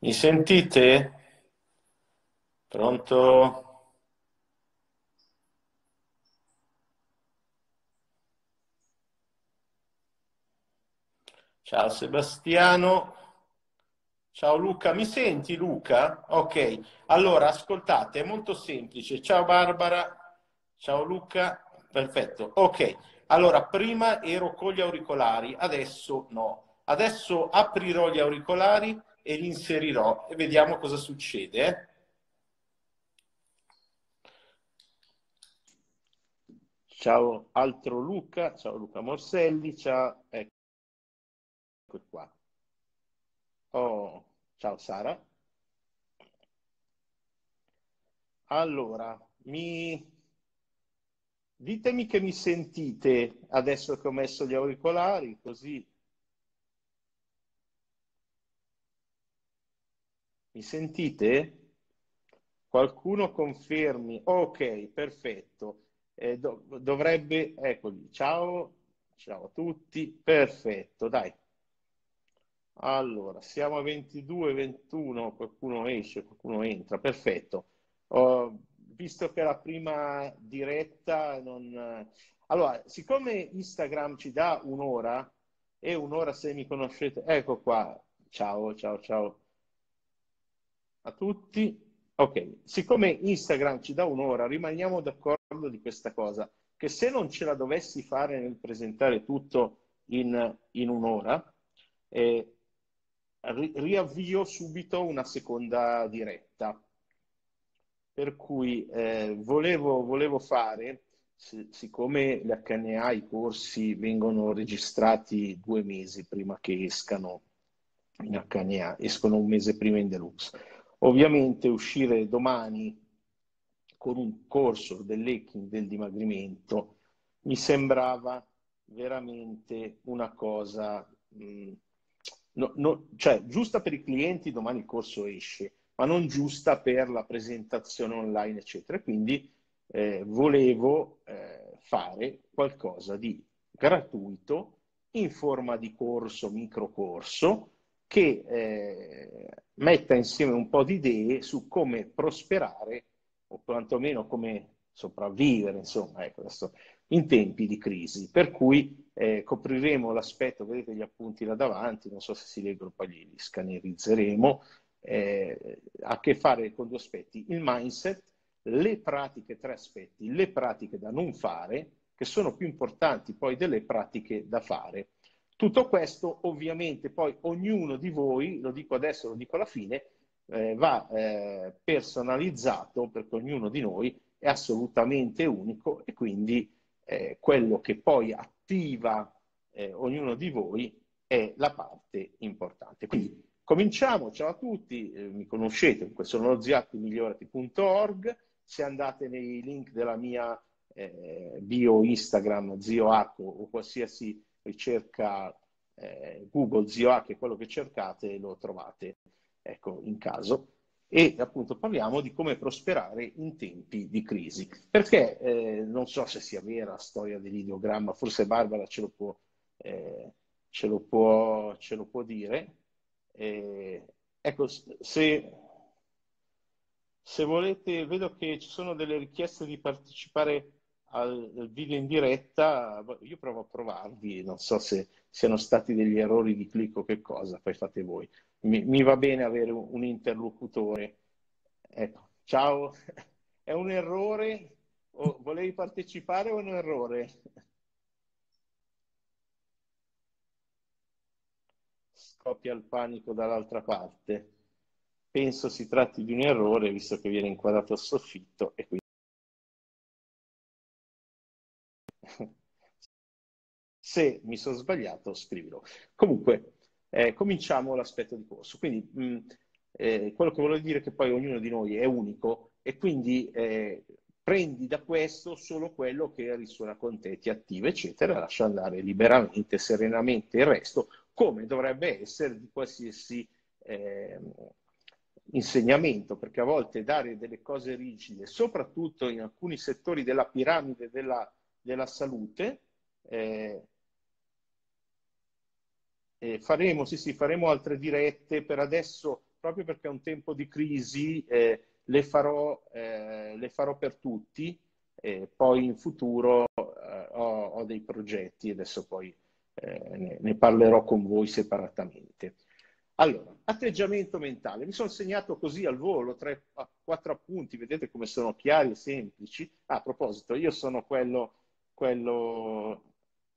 Mi sentite? Pronto? Ciao Sebastiano. Ciao Luca, mi senti Luca? Ok, allora ascoltate, è molto semplice. Ciao Barbara, ciao Luca, perfetto. Ok, allora prima ero con gli auricolari, adesso no. Adesso aprirò gli auricolari e li inserirò e vediamo cosa succede. Ciao altro Luca, ciao Luca Morselli, ciao, ecco qua. Oh, ciao Sara. Allora, mi... ditemi che mi sentite adesso che ho messo gli auricolari, così Mi sentite? Qualcuno confermi? Ok, perfetto. Eh, do- dovrebbe, eccoli, ciao, ciao a tutti, perfetto, dai. Allora, siamo a 22, 21, qualcuno esce, qualcuno entra, perfetto. Ho visto che la prima diretta non... Allora, siccome Instagram ci dà un'ora, e un'ora se mi conoscete, ecco qua, ciao, ciao, ciao a tutti. Ok, siccome Instagram ci dà un'ora, rimaniamo d'accordo di questa cosa, che se non ce la dovessi fare nel presentare tutto in, in un'ora, eh, ri- riavvio subito una seconda diretta. Per cui eh, volevo, volevo fare, siccome gli HNA, i corsi vengono registrati due mesi prima che escano in HNA, escono un mese prima in Deluxe Ovviamente uscire domani con un corso dell'hacking del dimagrimento mi sembrava veramente una cosa, mh, mm, no, no, cioè giusta per i clienti, domani il corso esce, ma non giusta per la presentazione online, eccetera. Quindi eh, volevo eh, fare qualcosa di gratuito in forma di corso, microcorso, che eh, metta insieme un po' di idee su come prosperare o quantomeno come sopravvivere, insomma, ecco, adesso, in tempi di crisi. Per cui eh, copriremo l'aspetto, vedete gli appunti là davanti, non so se si leggono, poi li, li scannerizzeremo, eh, a che fare con due aspetti, il mindset, le pratiche, tre aspetti, le pratiche da non fare, che sono più importanti poi delle pratiche da fare. Tutto questo ovviamente poi ognuno di voi, lo dico adesso, lo dico alla fine, eh, va eh, personalizzato perché ognuno di noi è assolutamente unico e quindi eh, quello che poi attiva eh, ognuno di voi è la parte importante. Quindi cominciamo, ciao a tutti, eh, mi conoscete, sono lo ziatti.migliorati.org, se andate nei link della mia eh, bio Instagram, zioaco o qualsiasi ricerca eh, Google Zio che è quello che cercate, lo trovate ecco, in caso. E appunto parliamo di come prosperare in tempi di crisi. Perché eh, non so se sia vera la storia dell'ideogramma, forse Barbara ce lo può, eh, ce lo può, ce lo può dire. Eh, ecco, se, se volete, vedo che ci sono delle richieste di partecipare al video in diretta, io provo a provarvi, non so se siano stati degli errori di clic o che cosa, poi fate voi. Mi, mi va bene avere un, interlocutore. Ecco, ciao, è un errore? O volevi partecipare o è un errore? Scoppia il panico dall'altra parte. Penso si tratti di un errore, visto che viene inquadrato il soffitto e quindi Se mi sono sbagliato, scrivilo. Comunque, eh, cominciamo l'aspetto di corso. Quindi, mh, eh, quello che voglio dire è che poi ognuno di noi è unico e quindi eh, prendi da questo solo quello che risuona con te, ti attiva, eccetera, lascia andare liberamente, serenamente il resto, come dovrebbe essere di qualsiasi eh, insegnamento, perché a volte dare delle cose rigide, soprattutto in alcuni settori della piramide della, della salute, eh, faremo, sì, sì, faremo altre dirette. Per adesso proprio perché è un tempo di crisi, eh, le, farò, eh, le, farò, per tutti, poi in futuro eh, ho, ho, dei progetti, adesso poi eh, ne, ne parlerò con voi separatamente. Allora, atteggiamento mentale. Mi sono segnato così al volo, tre, quattro appunti, vedete come sono chiari e semplici. Ah, a proposito, io sono quello, quello,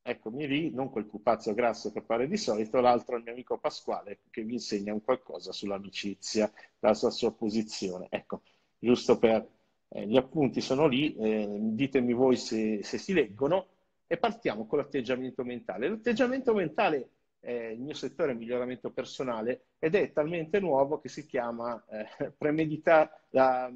eccomi lì, non quel pupazzo grasso che appare di solito, l'altro è il mio amico Pasquale che vi insegna un qualcosa sull'amicizia, la sua, sua posizione. Ecco, giusto per... Eh, gli appunti sono lì, eh, ditemi voi se, se si leggono e partiamo con l'atteggiamento mentale. L'atteggiamento mentale eh, il mio settore miglioramento personale ed è talmente nuovo che si chiama eh, premedita- la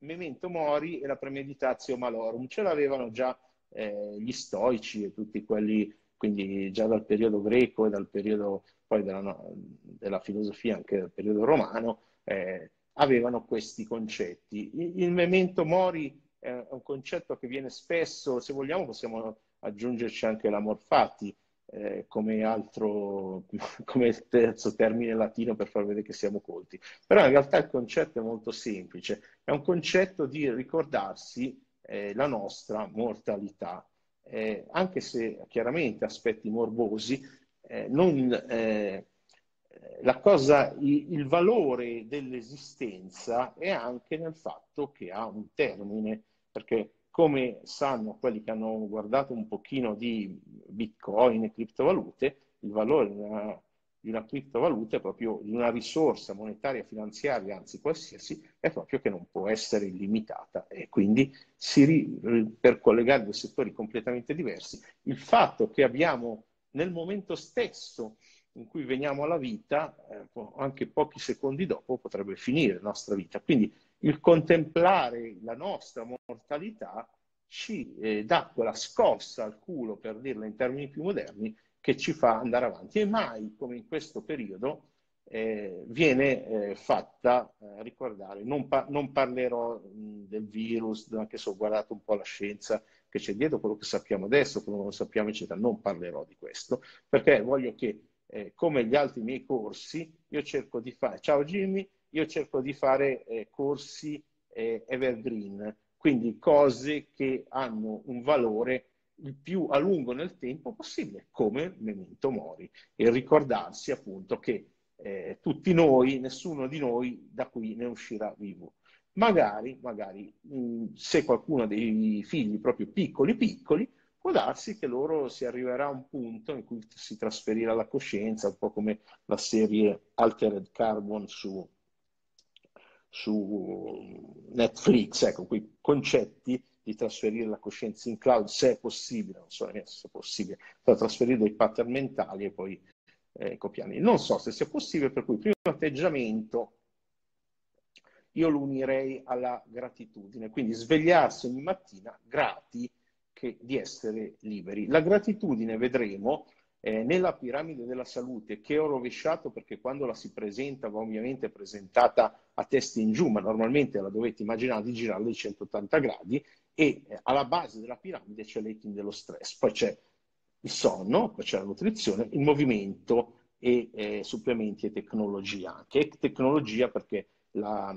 memento mori e la premeditatio malorum. Ce l'avevano già eh, gli stoici e tutti quelli, quindi già dal periodo greco e dal periodo poi della, della filosofia, anche dal periodo romano, eh, avevano questi concetti. Il, il memento mori è un concetto che viene spesso, se vogliamo possiamo aggiungerci anche l'amor fati, eh, come altro, come terzo termine latino per far vedere che siamo colti. Però in realtà il concetto è molto semplice, è un concetto di ricordarsi eh, la nostra mortalità, eh, anche se chiaramente aspetti morbosi, eh, non, eh, la cosa, il, il valore dell'esistenza è anche nel fatto che ha un termine, perché come sanno quelli che hanno guardato un pochino di bitcoin e criptovalute, il valore una, di una criptovaluta è proprio di una risorsa monetaria, finanziaria, anzi qualsiasi, è proprio che non può essere illimitata e quindi si, per collegare due settori completamente diversi, il fatto che abbiamo nel momento stesso in cui veniamo alla vita, eh, anche pochi secondi dopo potrebbe finire la nostra vita. Quindi il contemplare la nostra mortalità ci eh, dà quella scossa al culo, per dirla in termini più moderni, che ci fa andare avanti. E mai, come in questo periodo, eh, viene eh, fatta eh, ricordare. Non, pa- non parlerò mh, del virus, anche se ho guardato un po' la scienza che c'è dietro, quello che sappiamo adesso, quello che non sappiamo, eccetera. Non parlerò di questo, perché voglio che, eh, come gli altri miei corsi, io cerco di fare, ciao Jimmy, io cerco di fare eh, corsi eh, evergreen, quindi cose che hanno un valore il più a lungo nel tempo possibile, come memento mori, e ricordarsi appunto che eh, tutti noi, nessuno di noi da qui ne uscirà vivo. Magari, magari mh, se qualcuno dei figli proprio piccoli piccoli, può darsi che loro si arriverà a un punto in cui si trasferirà la coscienza, un po' come la serie Altered Carbon su, su Netflix, ecco, quei concetti di trasferire la coscienza in cloud, se è possibile, non so neanche se è possibile, per trasferire dei pattern mentali e poi eh, copiarli. Non so se sia possibile, per cui il primo atteggiamento io lo unirei alla gratitudine, quindi svegliarsi ogni mattina grati che, di essere liberi. La gratitudine, vedremo, eh, nella piramide della salute che ho rovesciato perché quando la si presenta va ovviamente presentata a testa in giù, ma normalmente la dovete immaginare di girarla di 180 gradi e eh, alla base della piramide c'è l'eating dello stress, poi c'è il sonno, poi c'è la nutrizione, il movimento e eh, supplementi e tecnologia anche. E tecnologia perché la,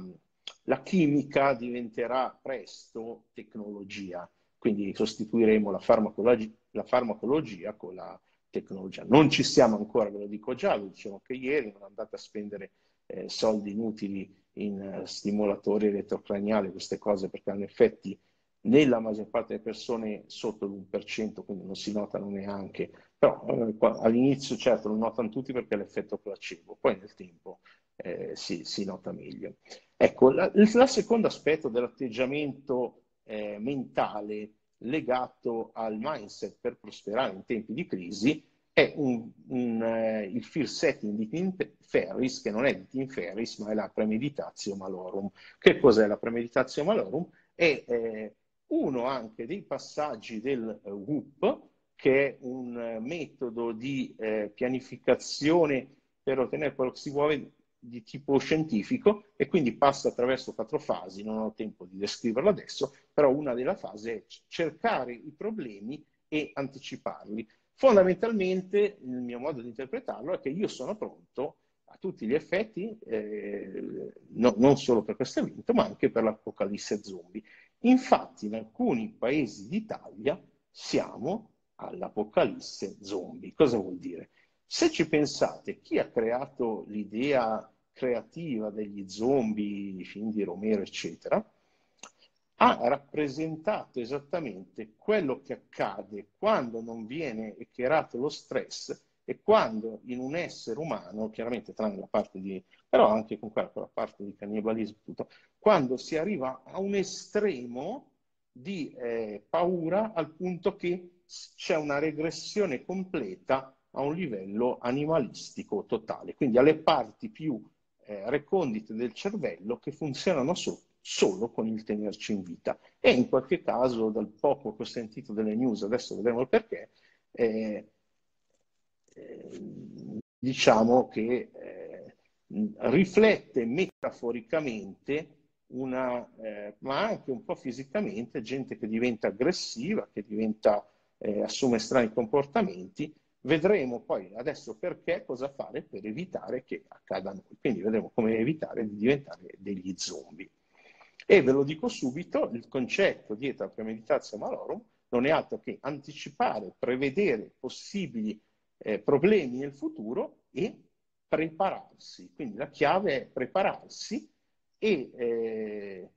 la chimica diventerà presto tecnologia, quindi sostituiremo la farmacologia, la farmacologia con la tecnologia. Non ci siamo ancora, ve lo dico già, lo dicevo anche ieri, non andate a spendere eh, soldi inutili in uh, stimolatori elettrocraniali, queste cose, perché hanno effetti nella maggior parte delle persone sotto l'1%, quindi non si notano neanche. Però eh, all'inizio certo lo notano tutti perché è l'effetto placebo, poi nel tempo eh, si, si, nota meglio. Ecco, il secondo aspetto dell'atteggiamento eh, mentale legato al mindset per prosperare in tempi di crisi è un, un, eh, il fear setting di Tim Ferris, che non è di Tim Ferris, ma è la premeditatio malorum. Che cos'è la premeditatio malorum? È eh, uno anche dei passaggi del uh, WUP, che è un uh, metodo di uh, pianificazione per ottenere quello che si vuole di tipo scientifico e quindi passa attraverso quattro fasi, non ho tempo di descriverlo adesso, però una delle fasi è cercare i problemi e anticiparli. Fondamentalmente il mio modo di interpretarlo è che io sono pronto a tutti gli effetti, eh, no, non solo per questo evento, ma anche per l'apocalisse zombie. Infatti, in alcuni paesi d'Italia siamo all'apocalisse zombie. Cosa vuol dire? Se ci pensate, chi ha creato l'idea creativa degli zombie, film di Romero, eccetera, ha rappresentato esattamente quello che accade quando non viene echerato lo stress e quando in un essere umano, chiaramente tranne la parte di, però anche con quella, con la parte di cannibalismo, tutto, quando si arriva a un estremo di eh, paura al punto che c'è una regressione completa a un livello animalistico totale, quindi alle parti più eh, recondite del cervello che funzionano so- solo con il tenerci in vita. E in qualche caso, dal poco che ho sentito delle news, adesso vedremo il perché, eh, eh, diciamo che eh, riflette metaforicamente una, eh, ma anche un po' fisicamente, gente che diventa aggressiva, che diventa, eh, assume strani comportamenti. Vedremo poi adesso perché, cosa fare per evitare che accada a noi. Quindi vedremo come evitare di diventare degli zombie. E ve lo dico subito, il concetto dietro a premeditatio malorum non è altro che anticipare, prevedere possibili eh, problemi nel futuro e prepararsi. Quindi la chiave è prepararsi e eh,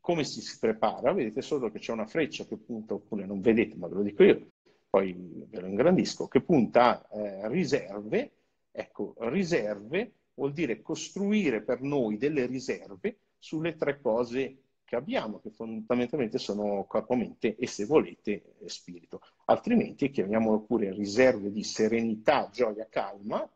come si, si prepara? Vedete solo che c'è una freccia che punta, oppure non vedete, ma ve lo dico io, poi ve lo ingrandisco, che punta a eh, riserve. Ecco, riserve vuol dire costruire per noi delle riserve sulle tre cose che abbiamo, che fondamentalmente sono corpo, mente e se volete spirito. Altrimenti chiamiamolo pure riserve di serenità, gioia, calma,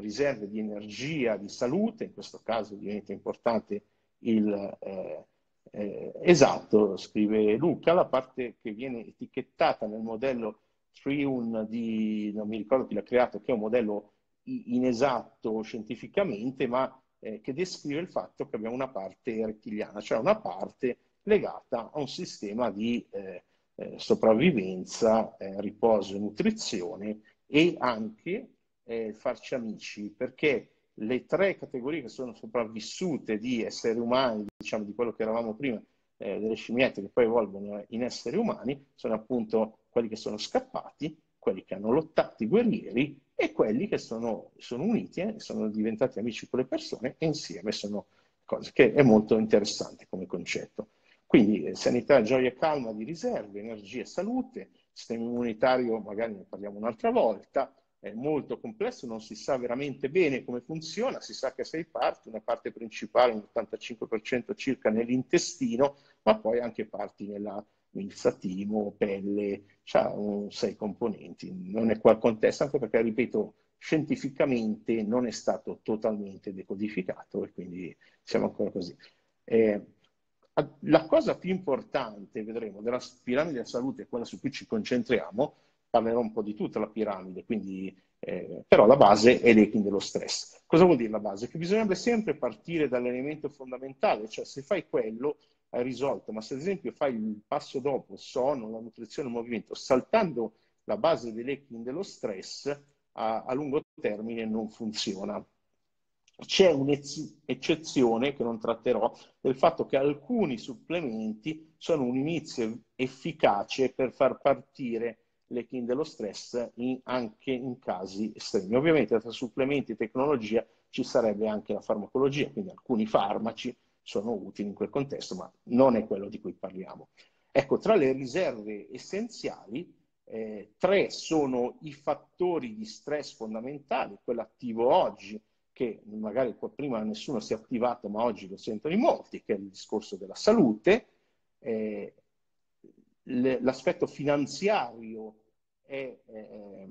riserve di energia, di salute, in questo caso diventa importante il eh, eh, esatto, scrive Luca, la parte che viene etichettata nel modello Triun di, non mi ricordo chi l'ha creato, che è un modello inesatto scientificamente, ma eh, che descrive il fatto che abbiamo una parte rettiliana, cioè una parte legata a un sistema di eh, eh, sopravvivenza, eh, riposo e nutrizione e anche eh, farci amici, perché le tre categorie che sono sopravvissute di esseri umani, diciamo di quello che eravamo prima, eh, delle scimmiette che poi evolvono in esseri umani, sono appunto quelli che sono scappati, quelli che hanno lottato, i guerrieri, e quelli che sono, sono uniti e eh, sono diventati amici con le persone e insieme sono cose che è molto interessante come concetto. Quindi eh, sanità, gioia e calma di riserve, energia e salute, sistema immunitario, magari ne parliamo un'altra volta, è molto complesso, non si sa veramente bene come funziona, si sa che sei parti, una parte principale, un 85% circa nell'intestino, ma poi anche parti nella timo, pelle, ha sei componenti. Non è qua il contesto, anche perché, ripeto, scientificamente non è stato totalmente decodificato e quindi siamo ancora così. Eh, la cosa più importante, vedremo, della piramide della salute, quella su cui ci concentriamo, parlerò un po' di tutta la piramide, quindi, eh, però la base è l'equine dello stress. Cosa vuol dire la base? Che bisognerebbe sempre partire dall'elemento fondamentale, cioè se fai quello hai risolto, ma se ad esempio fai il passo dopo, sonno, la nutrizione, il movimento, saltando la base dell'equine dello stress, a, a lungo termine non funziona. C'è un'eccezione che non tratterò del fatto che alcuni supplementi sono un inizio efficace per far partire l'equine dello stress in, anche in casi estremi. Ovviamente tra supplementi e tecnologia ci sarebbe anche la farmacologia, quindi alcuni farmaci sono utili in quel contesto, ma non è quello di cui parliamo. Ecco, tra le riserve essenziali, eh, tre sono i fattori di stress fondamentali, quello attivo oggi, che magari prima nessuno si è attivato, ma oggi lo sentono in molti, che è il discorso della salute, eh, l'aspetto finanziario è eh,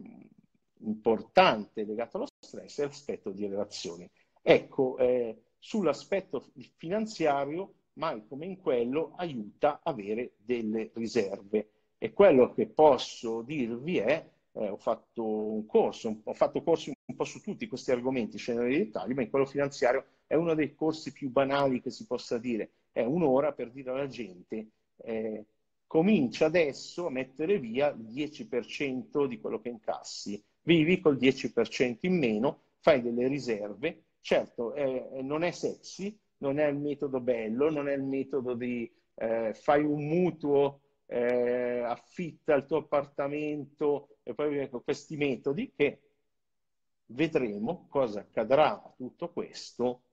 importante legato allo stress e l'aspetto di relazioni. Ecco, eh, sull'aspetto finanziario, mai come in quello, aiuta avere delle riserve. E quello che posso dirvi è, eh, ho fatto un corso, ho fatto corsi un po' su tutti questi argomenti, scendere nei dettagli, ma in quello finanziario è uno dei corsi più banali che si possa dire. È un'ora per dire alla gente, eh, comincia adesso a mettere via il 10% di quello che incassi, vivi col 10% in meno fai delle riserve, certo eh, non è sexy, non è il metodo bello, non è il metodo di eh, fai un mutuo, eh, affitta il tuo appartamento e poi ecco, questi metodi che vedremo cosa accadrà a tutto questo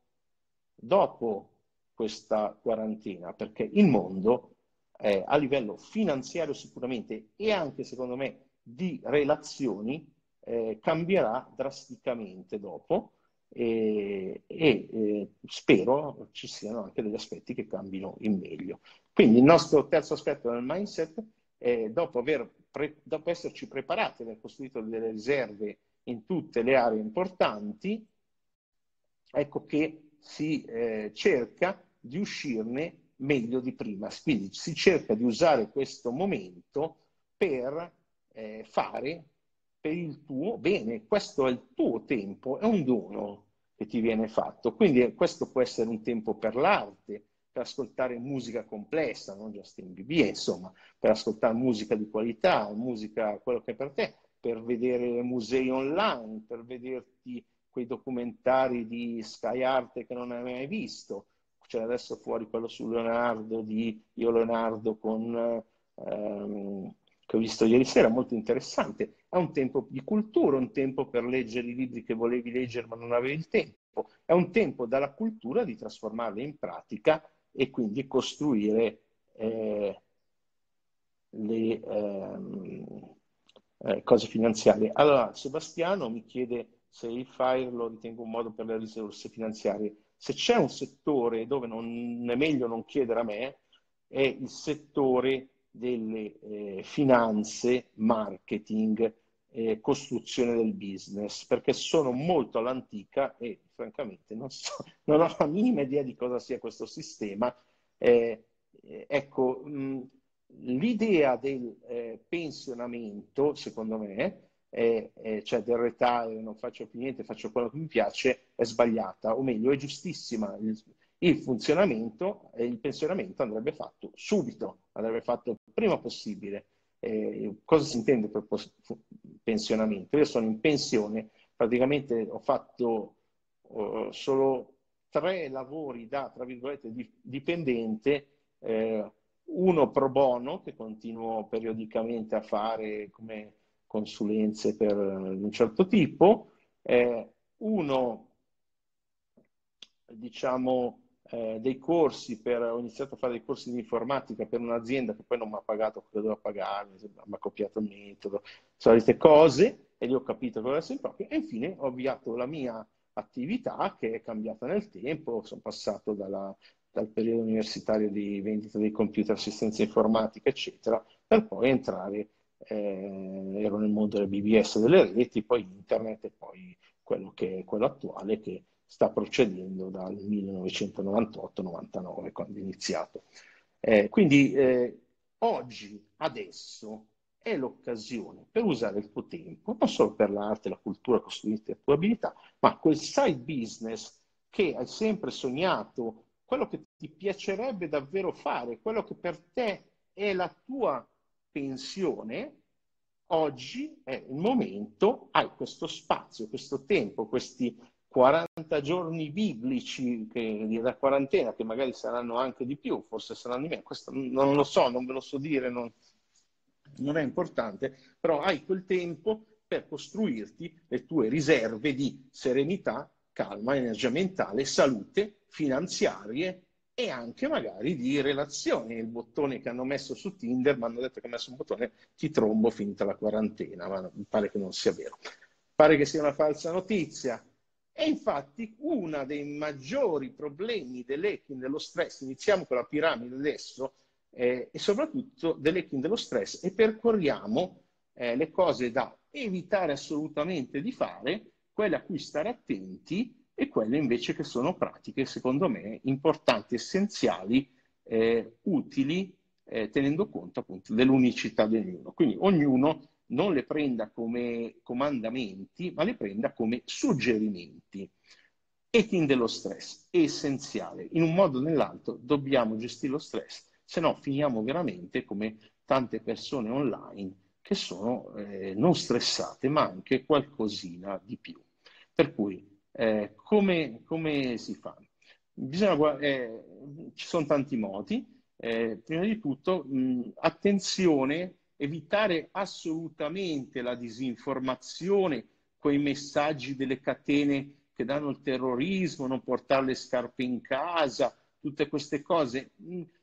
dopo questa quarantena, perché il mondo eh, a livello finanziario sicuramente e anche secondo me di relazioni eh, cambierà drasticamente dopo e, e eh, spero ci siano anche degli aspetti che cambino in meglio. Quindi il nostro terzo aspetto del mindset dopo, pre- dopo esserci preparati, aver costruito delle riserve in tutte le aree importanti, ecco che si eh, cerca di uscirne meglio di prima. Quindi si cerca di usare questo momento per eh, fare per il tuo bene. Questo è il tuo tempo, è un dono che ti viene fatto. Quindi questo può essere un tempo per l'arte, per ascoltare musica complessa, non Justin Bieber, insomma, per ascoltare musica di qualità, musica quello che è per te, per vedere musei online, per vederti quei documentari di Sky Arte che non hai mai visto. C'è adesso fuori quello su Leonardo di Io Leonardo con ehm, che ho visto ieri sera, molto interessante. È un tempo di cultura, un tempo per leggere i libri che volevi leggere ma non avevi il tempo. È un tempo dalla cultura di trasformarla in pratica e quindi costruire eh, le ehm, eh, cose finanziarie. Allora, Sebastiano mi chiede se il FIRE lo ritengo un modo per le risorse finanziarie. Se c'è un settore dove non è meglio non chiedere a me, è il settore delle eh, finanze, marketing, eh, costruzione del business, perché sono molto all'antica e francamente non, so, non ho la minima idea di cosa sia questo sistema. Eh, ecco, mh, l'idea del eh, pensionamento, secondo me, cioè del retire, non faccio più niente, faccio quello che mi piace, è sbagliata, o meglio, è giustissima. Il, il funzionamento e il pensionamento andrebbe fatto subito, andrebbe fatto prima possibile. Eh, cosa si intende per pensionamento? Io sono in pensione, praticamente ho fatto uh, solo tre lavori da, tra virgolette, dipendente, eh, uno pro bono che continuo periodicamente a fare come consulenze per un certo tipo, eh, uno diciamo eh, dei corsi per, ho iniziato a fare dei corsi di informatica per un'azienda che poi non mi ha pagato quello che doveva pagarmi, mi ha copiato il metodo, solite cose, e lì ho capito cosa essere proprio. E infine ho avviato la mia attività che è cambiata nel tempo, sono passato dalla, dal periodo universitario di vendita dei computer, assistenza informatica, eccetera, per poi entrare, eh, ero nel mondo del BBS delle reti, poi internet e poi quello che è quello attuale che sta procedendo dal 1998-99 quando è iniziato. Eh, quindi eh, oggi, adesso, è l'occasione per usare il tuo tempo, non solo per l'arte, la cultura, costruire le tue abilità, ma quel side business che hai sempre sognato, quello che ti piacerebbe davvero fare, quello che per te è la tua pensione, oggi è il momento, hai questo spazio, questo tempo, questi 40 giorni biblici che, da quarantena, che magari saranno anche di più, forse saranno di meno, questo non lo so, non ve lo so dire, non, non è importante, però hai quel tempo per costruirti le tue riserve di serenità, calma, energia mentale, salute, finanziarie e anche magari di relazioni. Il bottone che hanno messo su Tinder, mi hanno detto che hanno messo un bottone, ti trombo finita la quarantena, ma mi pare che non sia vero. Pare che sia una falsa notizia, e infatti uno dei maggiori problemi dell'hacking dello stress, iniziamo con la piramide adesso, eh, e soprattutto dell'hacking dello stress, e percorriamo eh, le cose da evitare assolutamente di fare, quelle a cui stare attenti e quelle invece che sono pratiche, secondo me, importanti, essenziali, eh, utili, eh, tenendo conto appunto dell'unicità di ognuno. Quindi ognuno non le prenda come comandamenti, ma le prenda come suggerimenti. Hacking dello stress è essenziale. In un modo o nell'altro dobbiamo gestire lo stress, se no finiamo veramente come tante persone online che sono eh, non stressate, ma anche qualcosina di più. Per cui, eh, come, come, si fa? Bisogna, eh, ci sono tanti modi. Eh, prima di tutto, mh, attenzione, evitare assolutamente la disinformazione, quei messaggi delle catene che danno il terrorismo, non portare le scarpe in casa, tutte queste cose.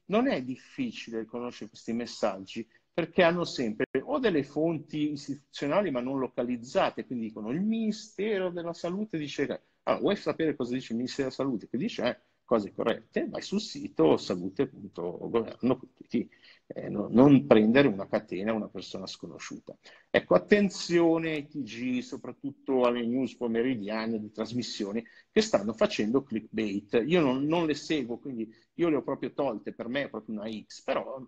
Non è difficile conoscere questi messaggi perché hanno sempre o delle fonti istituzionali ma non localizzate, quindi dicono il Ministero della Salute dice, allora vuoi sapere cosa dice il Ministero della Salute? Che dice eh, cose corrette, vai sul sito salute.governo.it eh, no, non prendere una catena una persona sconosciuta. Ecco, attenzione ai TG, soprattutto alle news pomeridiane di trasmissioni che stanno facendo clickbait. Io non, non le seguo, quindi io le ho proprio tolte, per me è proprio una X, però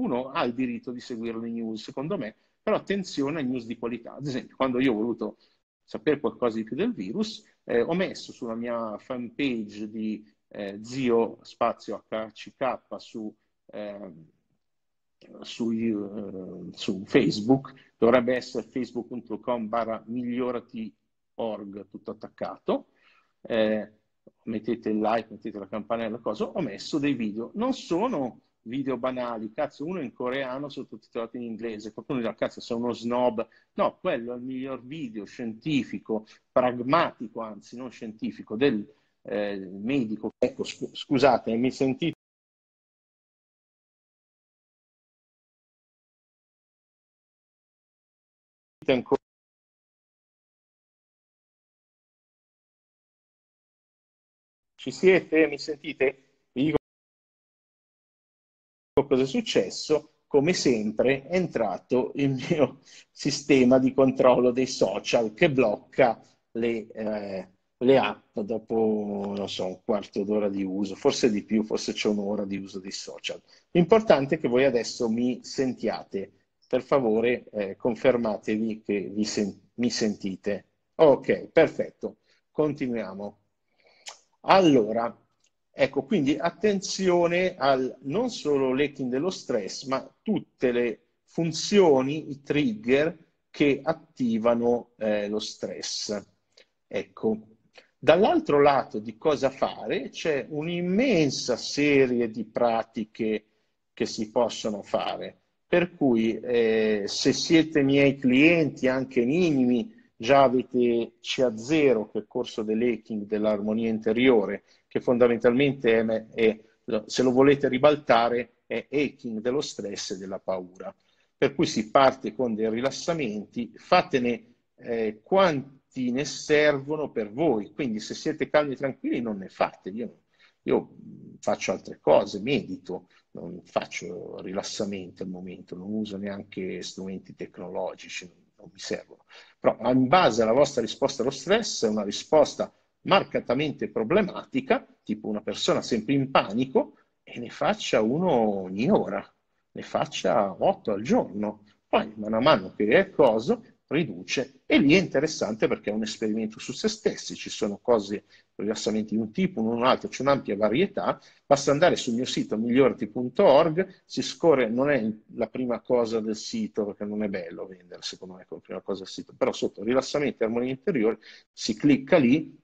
uno ha il diritto di seguire le news, secondo me, però attenzione ai news di qualità. Ad esempio, quando io ho voluto sapere qualcosa di più del virus, eh, ho messo sulla mia fanpage di eh, zio spazio HCK su eh, su, uh, su, Facebook, dovrebbe essere facebook.com barra migliorati.org, tutto attaccato. Eh, mettete il like, mettete la campanella, cosa. Ho messo dei video, non sono video banali, cazzo, uno in coreano sottotitolato in inglese, qualcuno dirà, cazzo, sei uno snob. No, quello è il miglior video scientifico, pragmatico anzi, non scientifico, del eh, medico. Ecco, scusate, mi sentite? ancora Ci siete? Mi sentite? Dico cosa è successo. Come sempre è entrato il mio sistema di controllo dei social che blocca le, eh, le app dopo, non so, un quarto d'ora di uso, forse di più, forse c'è un'ora di uso dei social. L'importante è che voi adesso mi sentiate per favore eh, confermatevi che sen- mi sentite. Ok, perfetto. Continuiamo. Allora, ecco, quindi attenzione al non solo l'hacking dello stress, ma tutte le funzioni, i trigger che attivano eh, lo stress. Ecco, dall'altro lato di cosa fare c'è un'immensa serie di pratiche che si possono fare. Per cui eh, se siete miei clienti, anche minimi, già avete CA0, che è il corso dell'hacking dell'armonia interiore, che fondamentalmente è, è, se lo volete ribaltare, è hacking dello stress e della paura. Per cui si parte con dei rilassamenti, fatene eh, quanti ne servono per voi. Quindi se siete calmi e tranquilli non ne fate. Io, io faccio altre cose, medito, non faccio rilassamento al momento, non uso neanche strumenti tecnologici, non mi servono. Però in base alla vostra risposta allo stress, è una risposta marcatamente problematica, tipo una persona sempre in panico, e ne faccia uno ogni ora, ne faccia otto al giorno. Poi, man mano che è cosa, riduce. E lì è interessante perché è un esperimento su se stessi, ci sono cose, rilassamenti di un tipo, un altro, c'è un'ampia varietà, basta andare sul mio sito migliorati.org, si scorre, non è la prima cosa del sito perché non è bello vendere secondo me come prima cosa del sito, però sotto rilassamenti e armonia interiore si clicca lì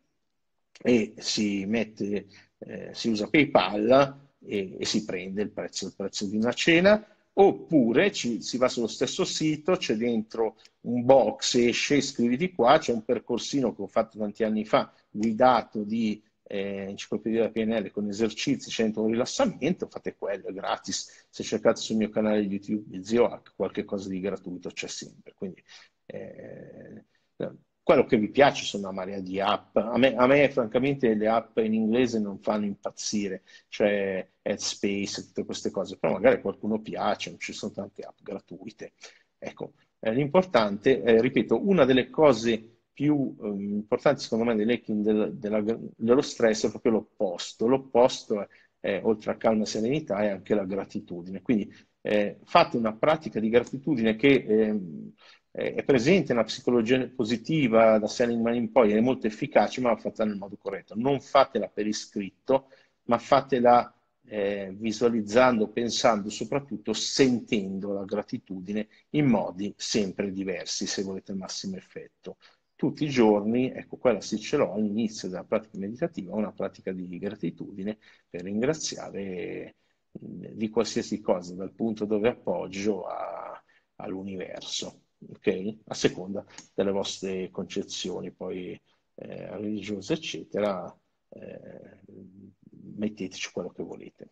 e si mette, eh, si usa PayPal e, e si prende il prezzo, il prezzo di una cena oppure ci, si va sullo stesso sito, c'è dentro un box, esce, iscriviti qua, c'è un percorsino che ho fatto tanti anni fa, guidato di eh, enciclopedia della PNL con esercizi, centro di rilassamento, fate quello, è gratis. Se cercate sul mio canale YouTube di ZioHack, qualche cosa di gratuito c'è sempre. Quindi eh, quello che vi piace sono una marea di app. A me, a me, francamente, le app in inglese non fanno impazzire, cioè Headspace, tutte queste cose, però magari a qualcuno piace, ci sono tante app gratuite. Ecco, eh, l'importante, eh, ripeto, una delle cose più eh, importanti secondo me dell'hacking del, della, dello stress è proprio l'opposto. L'opposto è, è, oltre a calma e serenità, è anche la gratitudine. Quindi eh, fate una pratica di gratitudine che ehm, è presente nella psicologia positiva da Seligman in poi, è molto efficace, ma fatta nel modo corretto. Non fatela per iscritto, ma fatela eh, visualizzando, pensando, soprattutto sentendo la gratitudine in modi sempre diversi se volete il massimo effetto. tutti i giorni, ecco, quella sì ce l'ho all'inizio della pratica meditativa, una pratica di gratitudine per ringraziare di qualsiasi cosa, dal punto dove appoggio a, all'universo, ok? A seconda delle vostre concezioni, poi eh, religiose, eccetera, eh, metteteci quello che volete.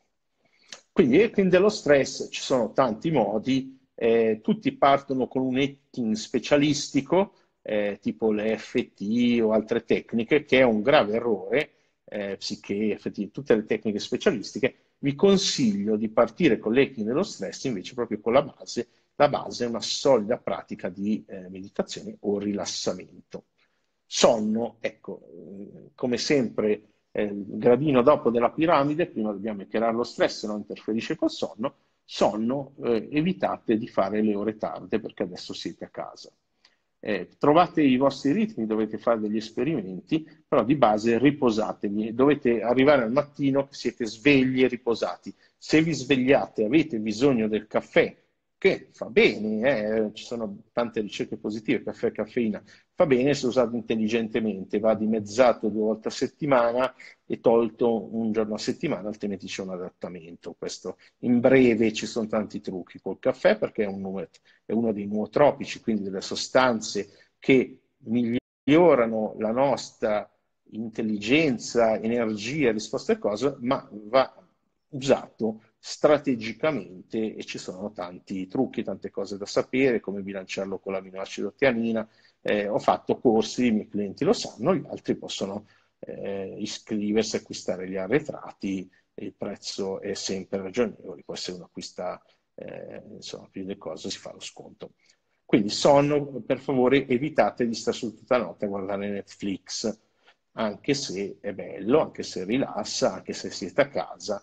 Quindi, quindi dello stress ci sono tanti modi, eh, tutti partono con un hacking specialistico, eh, tipo l'EFT o altre tecniche, che è un grave errore, eh, psiche, EFT, tutte le tecniche specialistiche, vi consiglio di partire con l'hacking dello stress invece proprio con la base. La base è una solida pratica di eh, meditazione o rilassamento. Sonno, ecco, come sempre, eh, gradino dopo della piramide, prima dobbiamo tirare lo stress, non interferisce col sonno. Sonno, eh, evitate di fare le ore tarde perché adesso siete a casa. Eh, trovate i vostri ritmi, dovete fare degli esperimenti, però di base riposatevi, dovete arrivare al mattino che siete svegli e riposati. Se vi svegliate e avete bisogno del caffè che fa bene, eh, ci sono tante ricerche positive, caffè e caffeina, fa bene se usato intelligentemente, va dimezzato due volte a settimana e tolto un giorno a settimana, altrimenti c'è un adattamento. Questo in breve ci sono tanti trucchi col caffè perché è, un, è uno dei nuotropici, quindi delle sostanze che migliorano la nostra intelligenza, energia, risposta a cose, ma va usato strategicamente e ci sono tanti trucchi, tante cose da sapere, come bilanciarlo con l'aminoacido tianina. Eh, ho fatto corsi, i miei clienti lo sanno, gli altri possono eh, iscriversi, acquistare gli arretrati, il prezzo è sempre ragionevole, poi se uno acquista eh, insomma, più di cose si fa lo sconto. Quindi sonno, per favore evitate di stare su tutta notte a guardare Netflix, anche se è bello, anche se rilassa, anche se siete a casa,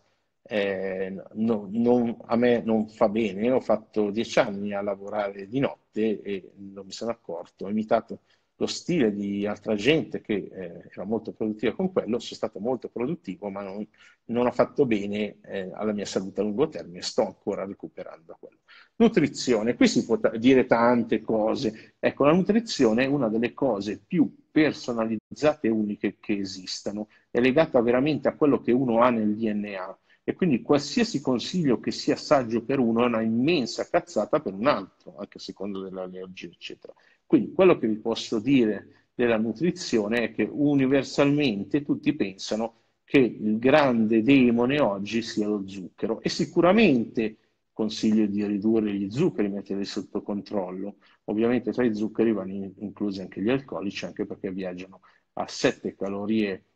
eh, no, non, a me non fa bene. Ho fatto dieci anni a lavorare di notte e non mi sono accorto. Ho imitato lo stile di altra gente che eh, era molto produttiva con quello, sono stato molto produttivo, ma non, non ha fatto bene eh, alla mia salute a lungo termine, sto ancora recuperando quello. Nutrizione, qui si può dire tante cose. Ecco, la nutrizione è una delle cose più personalizzate e uniche che esistano, è legata veramente a quello che uno ha nel DNA e quindi qualsiasi consiglio che sia saggio per uno è una immensa cazzata per un altro, anche a seconda dell'allergia, eccetera. Quindi quello che vi posso dire della nutrizione è che universalmente tutti pensano che il grande demone oggi sia lo zucchero e sicuramente consiglio di ridurre gli zuccheri, metterli sotto controllo. Ovviamente tra i zuccheri vanno inclusi anche gli alcolici, anche perché viaggiano a 7 calorie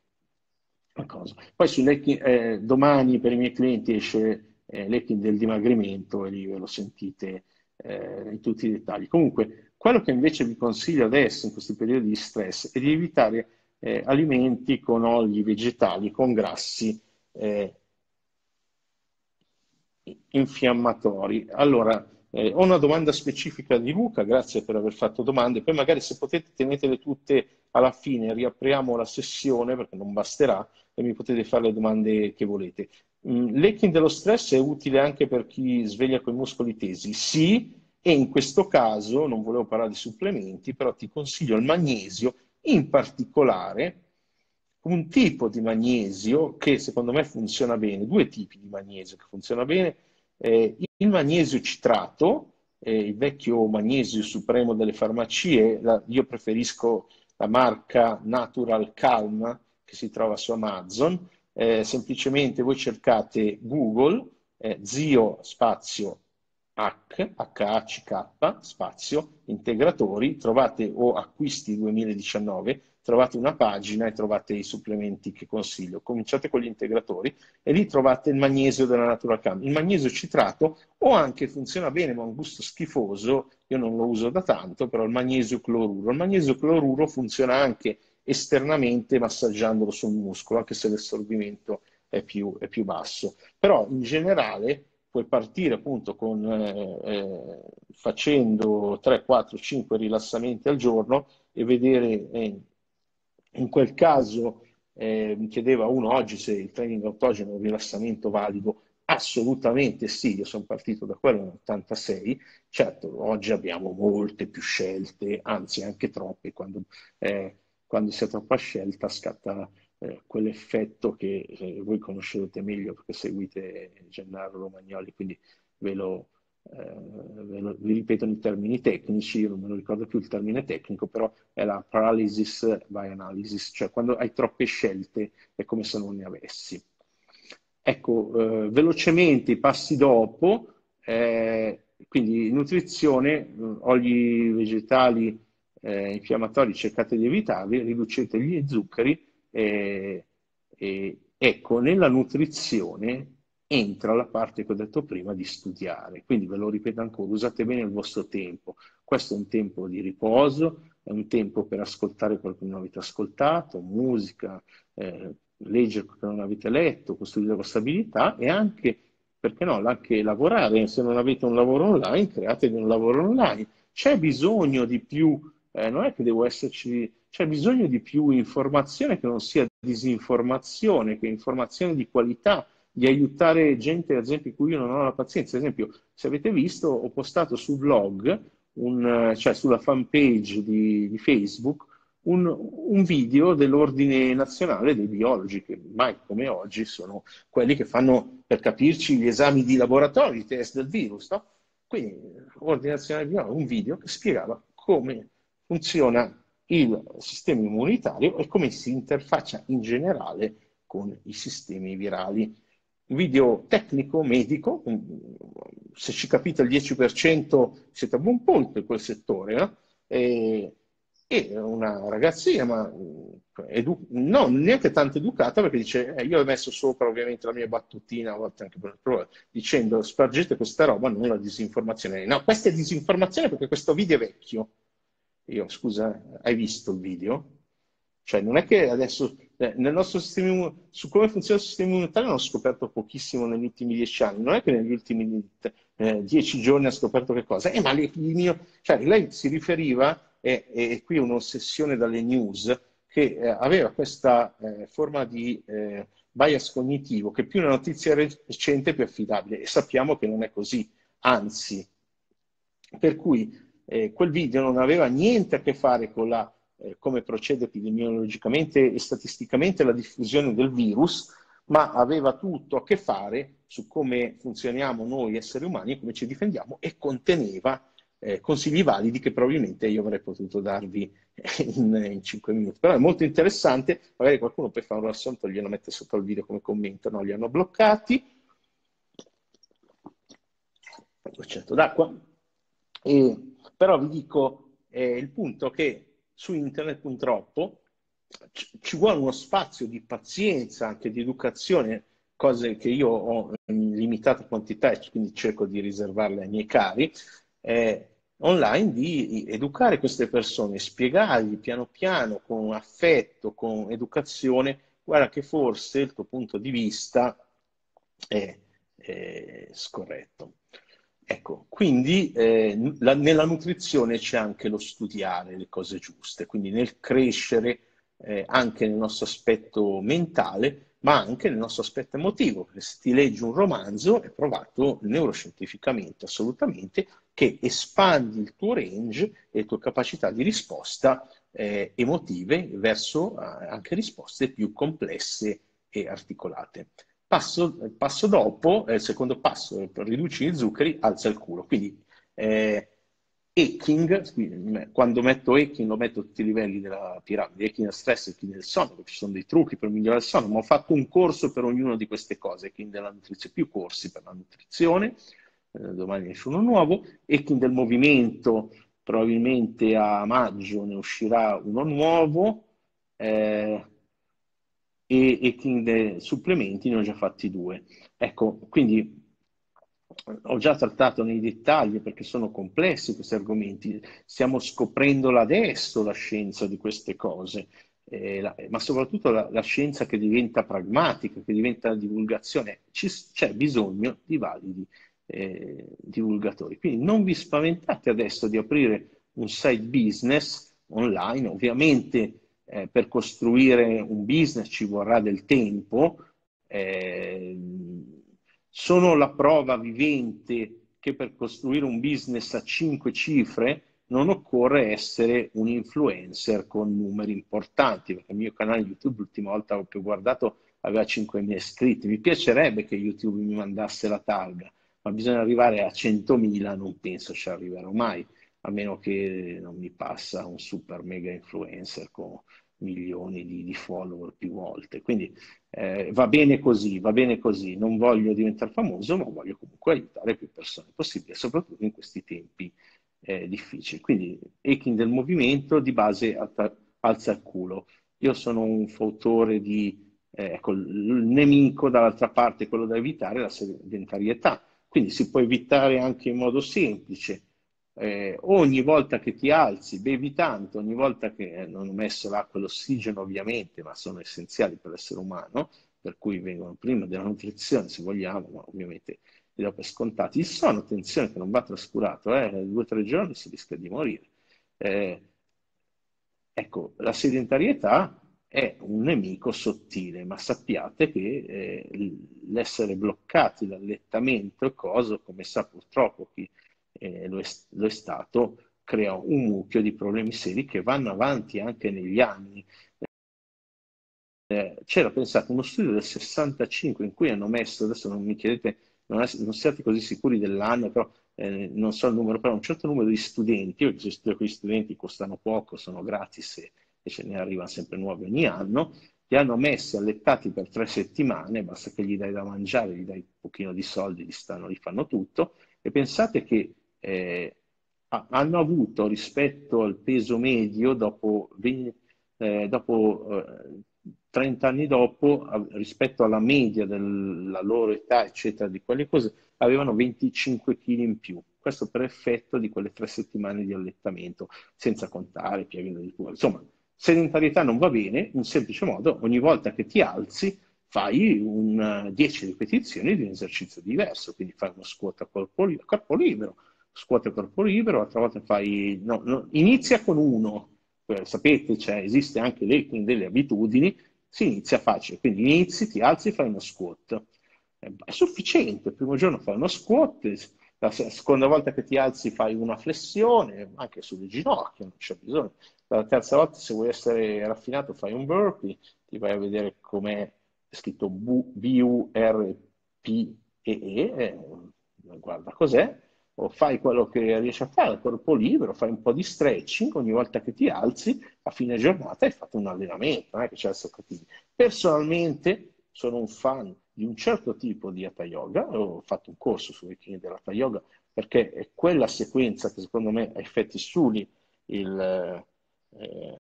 cosa. Poi eh, domani per i miei clienti esce eh, Leckin del dimagrimento e lì ve lo sentite eh, in tutti i dettagli. Comunque, quello che invece vi consiglio adesso in questi periodi di stress è di evitare eh, alimenti con oli vegetali, con grassi eh, infiammatori. Allora, eh, ho una domanda specifica di Luca, grazie per aver fatto domande, poi magari se potete tenetele tutte alla fine, riapriamo la sessione perché non basterà e mi potete fare le domande che volete. Mm, L'hacking dello stress è utile anche per chi sveglia con i muscoli tesi? Sì, e in questo caso, non volevo parlare di supplementi, però ti consiglio il magnesio, in particolare un tipo di magnesio che secondo me funziona bene, due tipi di magnesio che funzionano bene, eh, il magnesio citrato, eh, il vecchio magnesio supremo delle farmacie, la, io preferisco la marca Natural Calm, che si trova su Amazon. Eh, semplicemente voi cercate Google, eh, zio spazio H, H-A-C-K, spazio, integratori, trovate o acquisti 2019, trovate una pagina e trovate i supplementi che consiglio. Cominciate con gli integratori e lì trovate il magnesio della Natural Cam. Il magnesio citrato o anche funziona bene ma ha un gusto schifoso, io non lo uso da tanto, però il magnesio cloruro. Il magnesio cloruro funziona anche esternamente massaggiandolo sul muscolo, anche se l'assorbimento è più, è più basso. Però in generale puoi partire appunto con, eh, eh, facendo 3, 4, 5 rilassamenti al giorno e vedere eh, in quel caso eh, mi chiedeva uno oggi se il training autogeno è un rilassamento valido? Assolutamente sì, io sono partito da quello nell'86, certo oggi abbiamo molte più scelte, anzi anche troppe, quando, eh, quando si ha troppa scelta scatta eh, quell'effetto che eh, voi conoscerete meglio perché seguite Gennaro Romagnoli, quindi ve lo, ve lo, vi ripeto in termini tecnici, io non me lo ricordo più il termine tecnico, però è la paralysis by analysis, cioè quando hai troppe scelte è come se non ne avessi. Ecco, eh, velocemente i passi dopo, eh, quindi nutrizione, oli vegetali eh, infiammatori cercate di evitarli, riducete gli zuccheri e, e ecco, nella nutrizione entra la parte che ho detto prima di studiare. Quindi ve lo ripeto ancora, usate bene il vostro tempo. Questo è un tempo di riposo, è un tempo per ascoltare quello che non avete ascoltato, musica, eh, leggere quello che non avete letto, costruire la vostra abilità e anche, perché no, anche lavorare. Se non avete un lavoro online, createvi un lavoro online. C'è bisogno di più, eh, non è che devo esserci, c'è bisogno di più informazione che non sia disinformazione, che informazione di qualità di aiutare gente, ad esempio, cui io non ho la pazienza. Ad esempio, se avete visto, ho postato sul blog, un, cioè sulla fanpage di, di Facebook, un, un, video dell'Ordine Nazionale dei Biologi, che mai come oggi sono quelli che fanno, per capirci, gli esami di laboratorio, i test del virus. No? Quindi, l'Ordine Nazionale dei Biologi, un video che spiegava come funziona il sistema immunitario e come si interfaccia in generale con i sistemi virali video tecnico, medico, se ci capite il 10% siete a buon punto in quel settore, no? e, e, una ragazzina, ma edu- non neanche tanto educata, perché dice, eh, io ho messo sopra ovviamente la mia battutina, a volte anche per provare, dicendo spargete questa roba, non la disinformazione. No, questa è disinformazione perché questo video è vecchio. Io, scusa, hai visto il video? Cioè, non è che adesso eh, nel nostro sistema, su come funziona il sistema immunitario hanno scoperto pochissimo negli ultimi dieci anni, non è che negli ultimi eh, dieci giorni ha scoperto che cosa, eh, ma le, mio, cioè, lei si riferiva, e, e qui un'ossessione dalle news, che eh, aveva questa eh, forma di eh, bias cognitivo, che più una notizia recente più affidabile, e sappiamo che non è così, anzi, per cui eh, quel video non aveva niente a che fare con la eh, come procede epidemiologicamente e statisticamente la diffusione del virus, ma aveva tutto a che fare su come funzioniamo noi esseri umani e come ci difendiamo e conteneva eh, consigli validi che probabilmente io avrei potuto darvi in, in 5 minuti. Però è molto interessante, magari qualcuno per fare un riassunto glielo mette sotto il video come commento, no? Li hanno bloccati. Un gocetto d'acqua. E, però vi dico eh, il punto che su internet purtroppo ci vuole uno spazio di pazienza, anche di educazione, cose che io ho in limitata quantità e quindi cerco di riservarle ai miei cari, eh, online di educare queste persone, spiegargli piano piano, con affetto, con educazione, guarda che forse il tuo punto di vista è, è scorretto. Ecco, quindi eh, la, nella nutrizione c'è anche lo studiare le cose giuste, quindi nel crescere eh, anche nel nostro aspetto mentale, ma anche nel nostro aspetto emotivo, se ti leggi un romanzo è provato neuroscientificamente assolutamente che espandi il tuo range e le tue capacità di risposta eh, emotive verso eh, anche risposte più complesse e articolate. Passo, passo dopo, il secondo passo ridurre gli zuccheri, alza il culo. Quindi eh, Hacking, quando metto hacking lo metto a tutti i livelli della piramide, hacking del stress, hacking del sonno, ci sono dei trucchi per migliorare il sonno, ma ho fatto un corso per ognuna di queste cose, hacking della nutrizione, più corsi per la nutrizione, eh, domani esce uno nuovo, hacking del movimento, probabilmente a maggio ne uscirà uno nuovo, eh, e, e King supplementi ne ho già fatti due. Ecco, quindi ho già trattato nei dettagli perché sono complessi questi argomenti, stiamo scoprendo adesso la scienza di queste cose, eh, la, ma soprattutto la, la, scienza che diventa pragmatica, che diventa divulgazione. Ci, c'è bisogno di validi eh, divulgatori. Quindi non vi spaventate adesso di aprire un site business online, ovviamente eh, per costruire un business ci vorrà del tempo, eh, sono la prova vivente che per costruire un business a cinque cifre non occorre essere un influencer con numeri importanti, perché il mio canale YouTube l'ultima volta che ho guardato aveva 5.000 iscritti. Mi piacerebbe che YouTube mi mandasse la targa, ma bisogna arrivare a 100.000, non penso ci arriverò mai, a meno che non mi passa un super mega influencer con milioni di, di follower più volte. Quindi eh, va bene così, va bene così. Non voglio diventare famoso, ma voglio comunque aiutare più persone possibile, soprattutto in questi tempi eh, difficili. Quindi hacking del movimento di base alza il culo. Io sono un fautore di eh, ecco, il nemico dall'altra parte, quello da evitare, è la sedentarietà. Quindi si può evitare anche in modo semplice. Eh, ogni volta che ti alzi, bevi tanto, ogni volta che eh, non ho messo l'acqua e l'ossigeno ovviamente, ma sono essenziali per l'essere umano, per cui vengono prima della nutrizione se vogliamo, ma ovviamente li do per scontati. Il sonno, attenzione che non va trascurato, eh, due o tre giorni si rischia di morire. Eh, ecco, la sedentarietà è un nemico sottile, ma sappiate che eh, l'essere bloccati dall'allettamento è cosa, come sa purtroppo chi eh, lo, è, lo, è, stato, crea un mucchio di problemi seri che vanno avanti anche negli anni. Eh, c'era pensato uno studio del 65 in cui hanno messo, adesso non mi chiedete, non, è, non siate così sicuri dell'anno, però eh, non so il numero, però un certo numero di studenti, io che studio con gli studenti costano poco, sono gratis e e ce ne arrivano sempre nuovi ogni anno, li hanno messi allettati per tre settimane, basta che gli dai da mangiare, gli dai un pochino di soldi, gli, stanno, gli fanno tutto, e pensate che eh, hanno avuto rispetto al peso medio dopo, 20, eh, dopo eh, 30 anni dopo, rispetto alla media della loro età, eccetera, di quelle cose, avevano 25 kg in più. Questo per effetto di quelle tre settimane di allettamento, senza contare pieghe del cuore. Insomma, Sedentarietà non va bene, un semplice modo, ogni volta che ti alzi fai un 10 ripetizioni di un esercizio diverso, quindi fai uno squat a corpo libero, squat a corpo libero, altra volta fai... No, no, inizia con uno, eh, sapete, cioè, esiste anche l'hacking delle abitudini, si inizia facile, quindi inizi, ti alzi e fai uno squat. Eh, è sufficiente, il primo giorno fai uno squat, la seconda volta che ti alzi fai una flessione, anche sulle ginocchia, non c'è bisogno. La terza volta, se vuoi essere raffinato, fai un burpee, ti vai a vedere com'è scritto B-U-R-P-E-E, eh, guarda cos'è, o fai quello che riesci a fare, corpo libero, fai un po' di stretching, ogni volta che ti alzi, a fine giornata hai fatto un allenamento, non è che. Personalmente sono un fan di un certo tipo di Hatha Yoga, ho fatto un corso sui Viking dell'Hatha Yoga perché è quella sequenza che secondo me ha effetti suli il eh,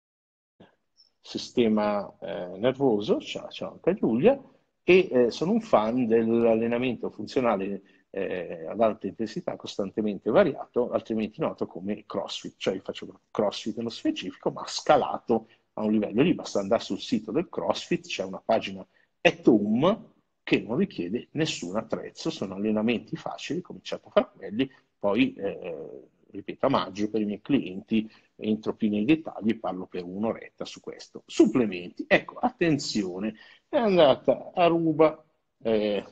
sistema eh, nervoso, ciao, ciao anche Giulia, e eh, sono un fan dell'allenamento funzionale eh, ad alta intensità costantemente variato, altrimenti noto come CrossFit, cioè faccio CrossFit nello specifico, ma scalato a un livello lì, basta andare sul sito del CrossFit, c'è una pagina at home che non richiede nessun attrezzo, sono allenamenti facili, cominciate a fare quelli, poi, eh, ripeto, a maggio per i miei clienti entro più nei dettagli e parlo per un'oretta su questo. Supplementi, ecco, attenzione, è andata a ruba, eh,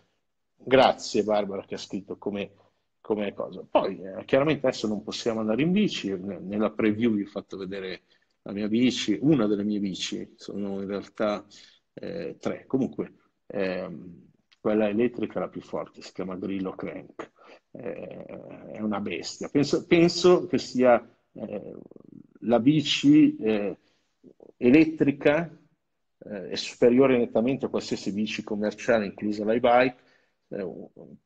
grazie Barbara che ha scritto come, come cosa. Poi, eh, chiaramente adesso non possiamo andare in bici, nella preview vi ho fatto vedere la mia bici, una delle mie bici, sono in realtà eh, tre, comunque eh, quella elettrica è la più forte, si chiama Grillo Crank, eh, è una bestia. Penso, penso che sia eh, la bici eh, elettrica eh, è superiore nettamente a qualsiasi bici commerciale, inclusa l'iBike,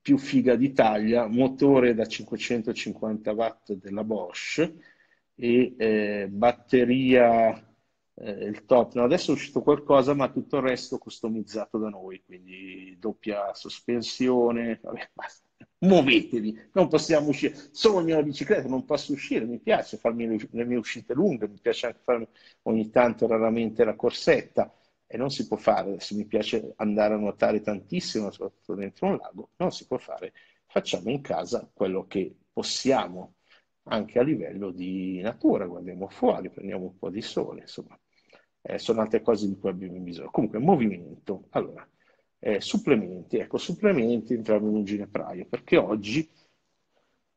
più figa d'Italia, motore da 550 watt della Bosch e eh, batteria eh, il top. No, adesso è uscito qualcosa, ma tutto il resto customizzato da noi, quindi doppia sospensione, vabbè, basta. Muovetevi, non possiamo uscire. Sogno la bicicletta, non posso uscire, mi piace farmi le, le mie uscite lunghe, mi piace anche farmi ogni tanto raramente la corsetta e non si può fare. Se mi piace andare a nuotare tantissimo, soprattutto dentro un lago, non si può fare. Facciamo in casa quello che possiamo, anche a livello di natura, guardiamo fuori, prendiamo un po' di sole, insomma eh, sono altre cose di cui abbiamo bisogno. Comunque, movimento. Allora, Eh, supplementi, ecco, supplementi entrano in un ginepraio, perché oggi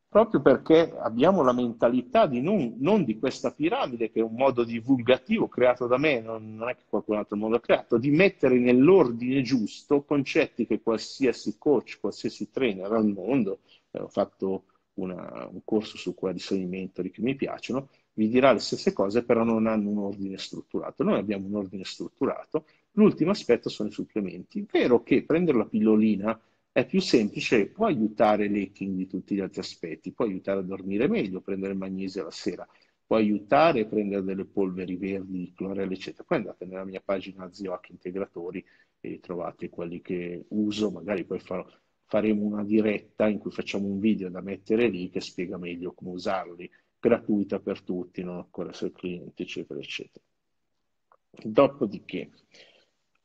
proprio perché abbiamo la mentalità di non, non, di questa piramide, che è un modo divulgativo creato da me, non, non è che qualcun altro modo ha creato, di mettere nell'ordine giusto concetti che qualsiasi coach, qualsiasi trainer al mondo, eh, ho fatto una, un corso su quali sono i mentori che mi piacciono, vi dirà le stesse cose, però non hanno un ordine strutturato. Noi abbiamo un ordine strutturato. L'ultimo aspetto sono i supplementi. Vero che prendere la pillolina è più semplice, può aiutare l'hacking di tutti gli altri aspetti, può aiutare a dormire meglio, prendere magnesio la sera, può aiutare a prendere delle polveri verdi di clorella, eccetera. Poi andate nella mia pagina Ziohack Integratori e trovate quelli che uso, magari poi farò, faremo una diretta in cui facciamo un video da mettere lì che spiega meglio come usarli, gratuita per tutti, non ancora se clienti, eccetera, eccetera. Dopodiché,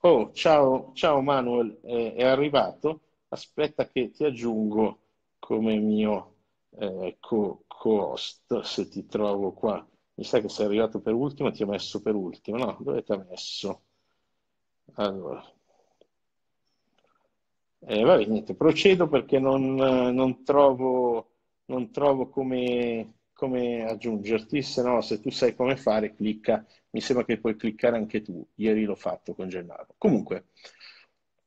oh, ciao, ciao Manuel, eh, è arrivato? Aspetta che ti aggiungo come mio eh, co-host, se ti trovo qua. Mi sa che sei arrivato per ultimo, ti ho messo per ultimo. No, dove ti ha messo? Allora. Eh, vabbè, niente, procedo perché non, non trovo, non trovo come, come aggiungerti, se no se tu sai come fare, clicca. Mi sembra che puoi cliccare anche tu. Ieri l'ho fatto con Gennaro. Comunque,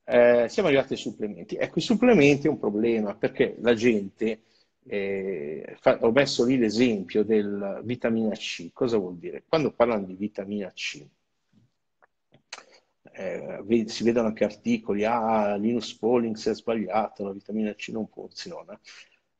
eh, siamo arrivati ai supplementi. Ecco, i supplementi è un problema perché la gente, eh, fa, ho messo lì l'esempio del vitamina C. Cosa vuol dire? Quando parlano di vitamina C, eh, si vedono anche articoli, ah, Linus Pauling si è sbagliato, la vitamina C non funziona.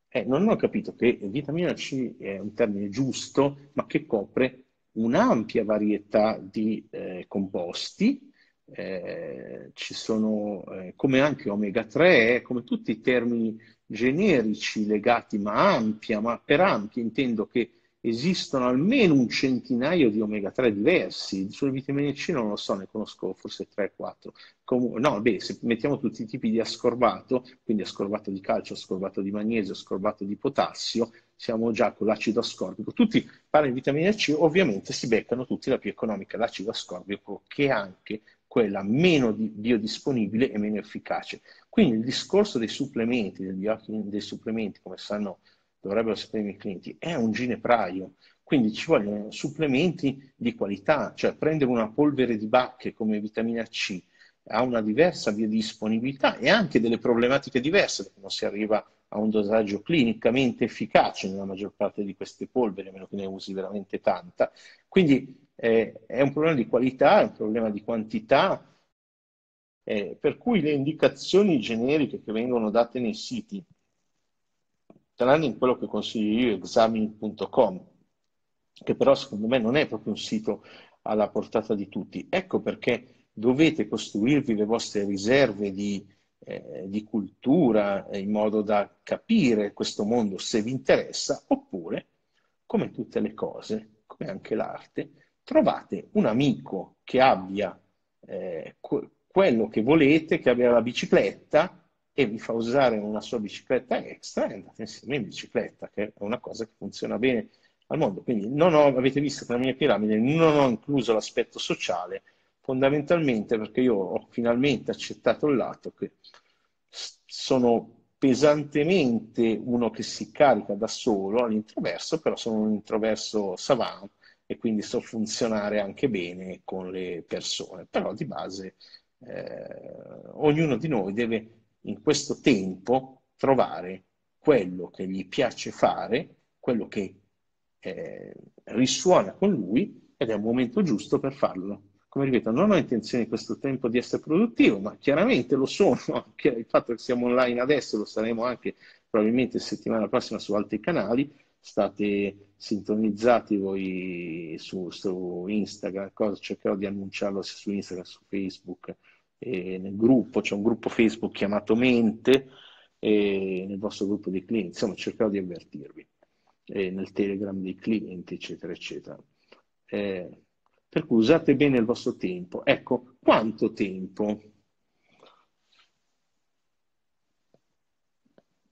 Eh, non ho capito che vitamina C è un termine giusto, ma che copre un'ampia varietà di eh, composti eh, ci sono, eh, come anche omega 3, come tutti i termini generici legati, ma ampia, ma per ampia intendo che esistono almeno un centinaio di omega 3 diversi. Sulle vitamine C non lo so, ne conosco forse 3-4. Com- no, beh, se mettiamo tutti i tipi di ascorbato, quindi ascorbato di calcio, ascorbato di magnesio, ascorbato di potassio, siamo già con l'acido ascorbico. Tutti parlano di vitamina C, ovviamente si beccano tutti la più economica, l'acido ascorbico, che anche quella meno biodisponibile e meno efficace. Quindi il discorso dei supplementi, dei supplementi, come sanno, dovrebbero sapere i miei clienti, è un ginepraio. Quindi ci vogliono supplementi di qualità, cioè prendere una polvere di bacche come vitamina C ha una diversa biodisponibilità e anche delle problematiche diverse, perché non si arriva a un dosaggio clinicamente efficace nella maggior parte di queste polveri, a meno che ne usi veramente tanta. Quindi eh, è un problema di qualità, è un problema di quantità, eh, per cui le indicazioni generiche che vengono date nei siti, tranne in quello che consiglio io, examini.com, che però secondo me non è proprio un sito alla portata di tutti. Ecco perché dovete costruirvi le vostre riserve di, eh, di cultura in modo da capire questo mondo se vi interessa, oppure, come tutte le cose, come anche l'arte, trovate un amico che abbia eh, quello che volete, che abbia la bicicletta e vi fa usare una sua bicicletta extra e andate insieme in bicicletta, che è una cosa che funziona bene al mondo. Quindi non ho, avete visto che la mia piramide non ho incluso l'aspetto sociale, fondamentalmente perché io ho finalmente accettato il lato che sono pesantemente uno che si carica da solo all'introverso, però sono un introverso savant e quindi so funzionare anche bene con le persone. Però di base eh, ognuno di noi deve in questo tempo trovare quello che gli piace fare, quello che eh, risuona con lui ed è un momento giusto per farlo. Come ripeto, non ho intenzione in questo tempo di essere produttivo, ma chiaramente lo sono, anche il fatto che siamo online adesso lo saremo anche probabilmente settimana prossima su altri canali, state sintonizzati voi su, su Instagram, cosa, cercherò di annunciarlo su Instagram, su Facebook, e nel gruppo, c'è un gruppo Facebook chiamato Mente, e nel vostro gruppo di clienti, insomma cercherò di avvertirvi, e nel Telegram dei clienti, eccetera, eccetera. Eh, per cui usate bene il vostro tempo. Ecco, quanto tempo?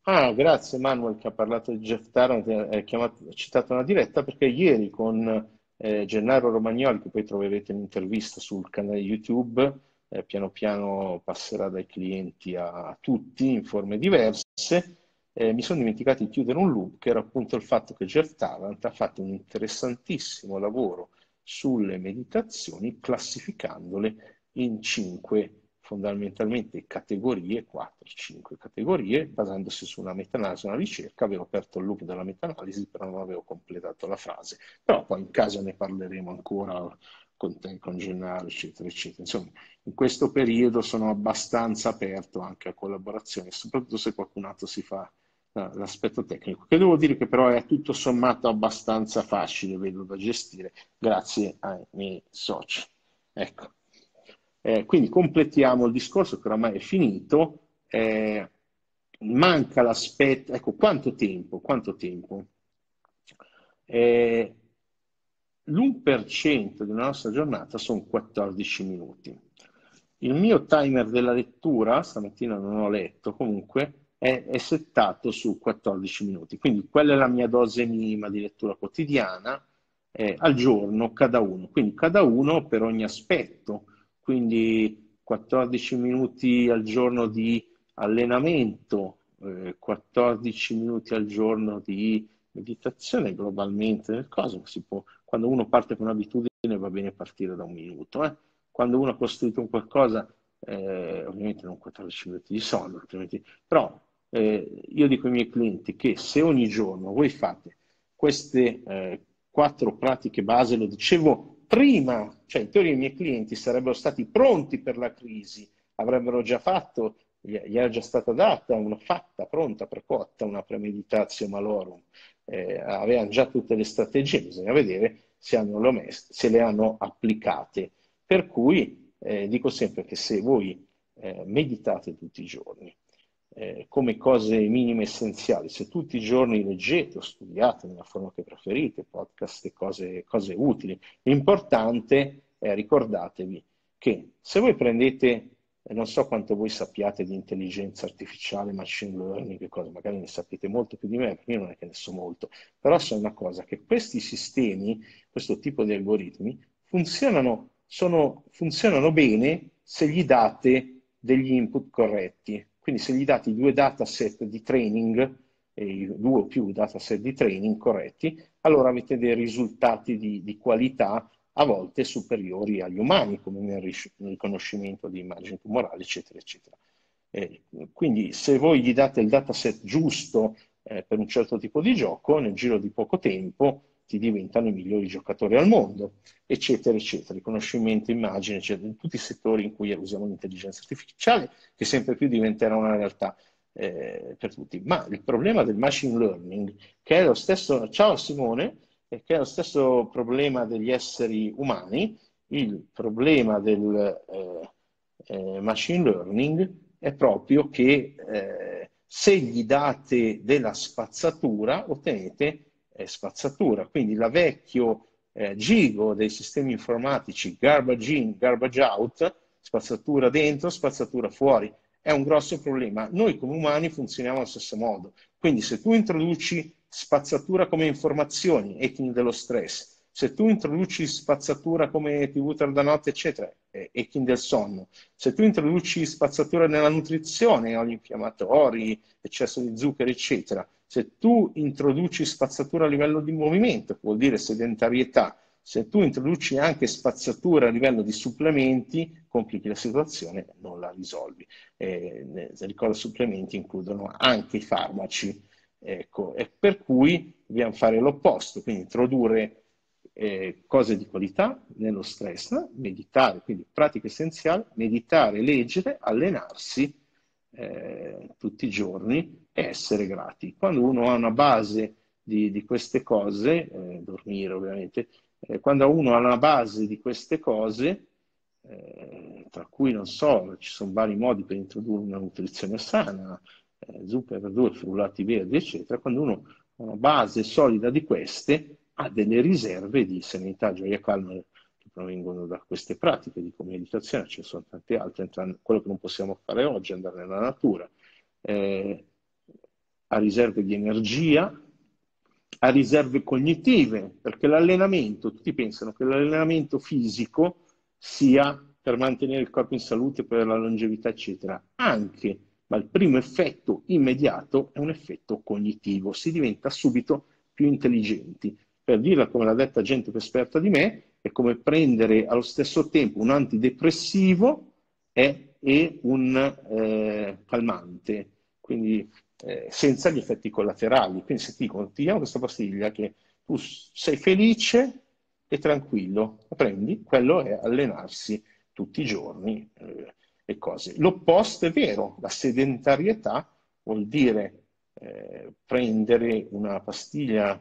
Ah, grazie Manuel che ha parlato di Jeff Tarrant, ha, chiamato, ha citato una diretta perché ieri con eh, Gennaro Romagnoli, che poi troverete un'intervista sul canale YouTube, eh, piano piano passerà dai clienti a tutti in forme diverse. Eh, mi sono dimenticato di chiudere un loop che era appunto il fatto che Jeff Tarrant ha fatto un interessantissimo lavoro sulle meditazioni classificandole in cinque fondamentalmente categorie, 4-5 categorie, basandosi su una meta-analisi, una ricerca, avevo aperto il loop della meta-analisi, però non avevo completato la frase. Però poi in caso ne parleremo ancora con te, con Gennaro, eccetera, eccetera. Insomma, in questo periodo sono abbastanza aperto anche a collaborazioni, soprattutto se qualcun altro si fa l'aspetto tecnico, che devo dire che però è tutto sommato abbastanza facile, vedo, da gestire, grazie ai miei soci. Ecco. Eh, quindi completiamo il discorso che oramai è finito. Eh, manca l'aspetto, ecco, quanto tempo? Quanto tempo? Eh, l'1% della nostra giornata sono 14 minuti. Il mio timer della lettura, stamattina non ho letto, comunque è, è settato su 14 minuti, quindi quella è la mia dose minima di lettura quotidiana eh, al giorno, cada uno, quindi cada uno per ogni aspetto, quindi 14 minuti al giorno di allenamento, eh, 14 minuti al giorno di meditazione globalmente nel cosmo, si può, quando uno parte con un'abitudine va bene partire da un minuto, eh? quando uno ha costruito un qualcosa, eh, ovviamente non 14 minuti di sonno, però eh, io dico ai miei clienti che se ogni giorno voi fate queste eh, quattro pratiche base, lo dicevo prima, cioè in teoria i miei clienti sarebbero stati pronti per la crisi, avrebbero già fatto, gli era già stata data una fatta, pronta, precotta, una premeditazione malorum, eh, avevano già tutte le strategie, bisogna vedere se, hanno se le hanno applicate. Per cui eh, dico sempre che se voi eh, meditate tutti i giorni, eh, come cose minime essenziali. Se tutti i giorni leggete o studiate nella forma che preferite, podcast e cose, cose utili, l'importante è ricordatevi che se voi prendete, non so quanto voi sappiate di intelligenza artificiale, machine learning, che cosa, magari ne sapete molto più di me, perché io non è che ne so molto, però so una cosa, che questi sistemi, questo tipo di algoritmi, funzionano, sono, funzionano bene se gli date degli input corretti. Quindi se gli date due dataset di training, due o più dataset di training corretti, allora avete dei risultati di, di qualità a volte superiori agli umani, come nel riconoscimento di immagini tumorali, eccetera, eccetera. Eh, quindi se voi gli date il dataset giusto eh, per un certo tipo di gioco, nel giro di poco tempo ti diventano i migliori giocatori al mondo, eccetera, eccetera. Riconoscimento, immagine, eccetera, in tutti i settori in cui usiamo l'intelligenza artificiale, che sempre più diventerà una realtà eh, per tutti. Ma il problema del machine learning, che è lo stesso, ciao Simone, che è lo stesso problema degli esseri umani, il problema del eh, eh, machine learning è proprio che eh, se gli date della spazzatura ottenete eh, spazzatura. Quindi la vecchio eh, gigo dei sistemi informatici garbage in, garbage out, spazzatura dentro, spazzatura fuori, è un grosso problema. Noi come umani funzioniamo allo stesso modo. Quindi se tu introduci spazzatura come informazioni, hacking dello stress, se tu introduci spazzatura come TV notte, eccetera, e hacking del sonno, se tu introduci spazzatura nella nutrizione, oli infiammatori, eccesso di zuccheri, eccetera, se tu introduci spazzatura a livello di movimento, vuol dire sedentarietà, se tu introduci anche spazzatura a livello di supplementi, complichi la situazione, non la risolvi. Eh, ricordo, supplementi includono anche i farmaci, ecco, e per cui dobbiamo fare l'opposto, quindi introdurre eh, cose di qualità nello stress, meditare, quindi pratica essenziale, meditare, leggere, allenarsi eh, tutti i giorni e essere grati. Quando uno ha una base di, di queste cose, eh, dormire ovviamente, eh, quando uno ha una base di queste cose, eh, tra cui non so, ci sono vari modi per introdurre una nutrizione sana, eh, zucchero, verdure, frullati verdi, eccetera, quando uno ha una base solida di queste, ha delle riserve di serenità, gioia, calma che provengono da queste pratiche di meditazione, ce ne sono tante altre, quello che non possiamo fare oggi è andare nella natura, eh, ha riserve di energia, ha riserve cognitive, perché l'allenamento, tutti pensano che l'allenamento fisico sia per mantenere il corpo in salute, per la longevità, eccetera. Anche, ma il primo effetto immediato è un effetto cognitivo, si diventa subito più intelligenti. Per dirla come l'ha detta gente più esperta di me, è come prendere allo stesso tempo un antidepressivo e, e un eh, calmante, quindi eh, senza gli effetti collaterali. Quindi se ti dicono, ti diamo questa pastiglia che tu sei felice e tranquillo, la prendi, quello è allenarsi tutti i giorni eh, e cose. L'opposto è vero, la sedentarietà vuol dire eh, prendere una pastiglia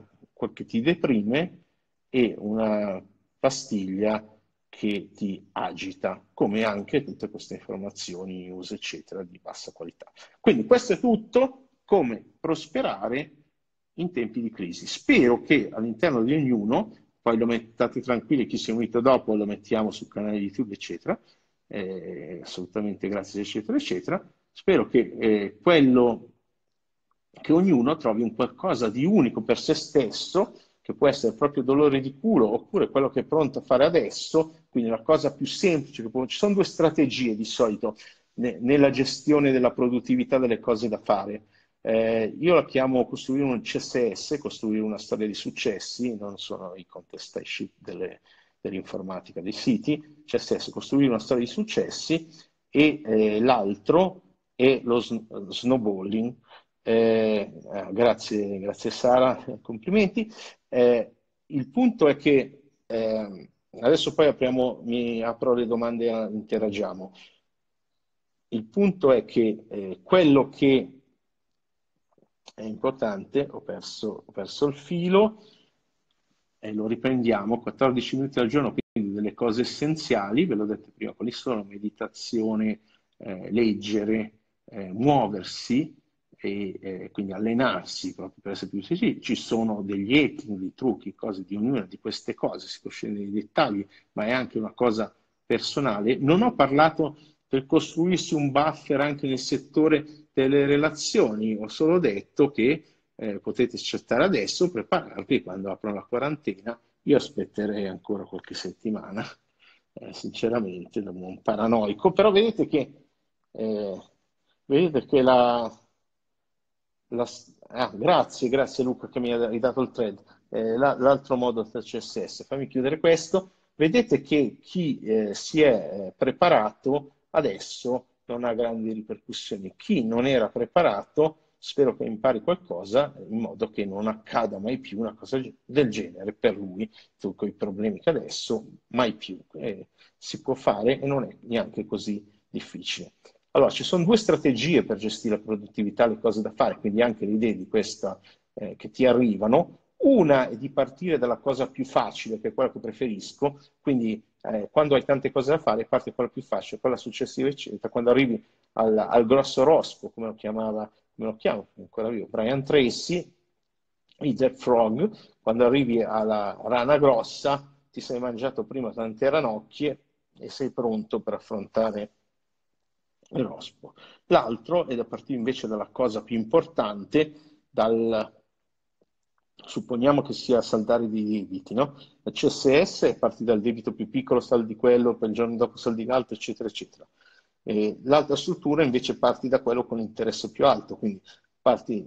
che ti deprime e una pastiglia che ti agita, come anche tutte queste informazioni news, eccetera, di bassa qualità. Quindi questo è tutto come prosperare in tempi di crisi. Spero che all'interno di ognuno, poi lo mettate tranquilli, chi si è unito dopo lo mettiamo sul canale YouTube, eccetera, eh, assolutamente grazie, eccetera, eccetera. Spero che eh, quello che ognuno trovi un qualcosa di unico per se stesso, che può essere proprio dolore di culo, oppure quello che è pronto a fare adesso, quindi la cosa più semplice. Può... Ci sono due strategie di solito ne, nella gestione della produttività delle cose da fare. Eh, io la chiamo costruire un CSS, costruire una storia di successi, non sono i contestation delle, dell'informatica dei siti, CSS, costruire una storia di successi e eh, l'altro è lo, lo snowballing, eh, eh, grazie, grazie Sara, complimenti. Eh, il punto è che eh, adesso poi apriamo, mi apro le domande e interagiamo. Il punto è che eh, quello che è importante, ho perso, ho perso il filo e lo riprendiamo, 14 minuti al giorno, quindi delle cose essenziali, ve l'ho detto prima, quali sono meditazione, eh, leggere, muoversi, e eh, quindi allenarsi proprio per essere più sicuri. Ci sono degli hacking, dei trucchi, cose di ognuna di queste cose, si può scendere nei dettagli, ma è anche una cosa personale. Non ho parlato per costruirsi un buffer anche nel settore delle relazioni, ho solo detto che eh, potete accettare adesso, prepararvi quando aprono la quarantena. Io aspetterei ancora qualche settimana, eh, sinceramente, da un paranoico, però vedete che, eh, vedete che la, la, ah, grazie, grazie Luca che mi hai dato il thread. Eh, l'altro modo del CSS, fammi chiudere questo. Vedete che chi eh, si è eh, preparato adesso non ha grandi ripercussioni. Chi non era preparato, spero che impari qualcosa in modo che non accada mai più una cosa del genere per lui, con i problemi che adesso, mai più. Eh, si può fare e non è neanche così difficile. Allora, ci sono due strategie per gestire la produttività, le cose da fare, quindi anche le idee di questa eh, che ti arrivano. Una è di partire dalla cosa più facile, che è quella che preferisco, quindi eh, quando hai tante cose da fare, parti da quella più facile, quella successiva, eccetera. Quando arrivi al, al grosso rospo, come lo chiamava, come lo chiamo ancora io, Brian Tracy, Eat Frog, quando arrivi alla rana grossa, ti sei mangiato prima tante ranocchie e sei pronto per affrontare rospo. L'altro è da partire invece dalla cosa più importante, dal, supponiamo che sia saldare di debiti, no? La CSS parti dal debito più piccolo, saldi quello, poi il giorno dopo saldi l'altro, eccetera, eccetera. E l'altra struttura invece parti da quello con interesse più alto, quindi parti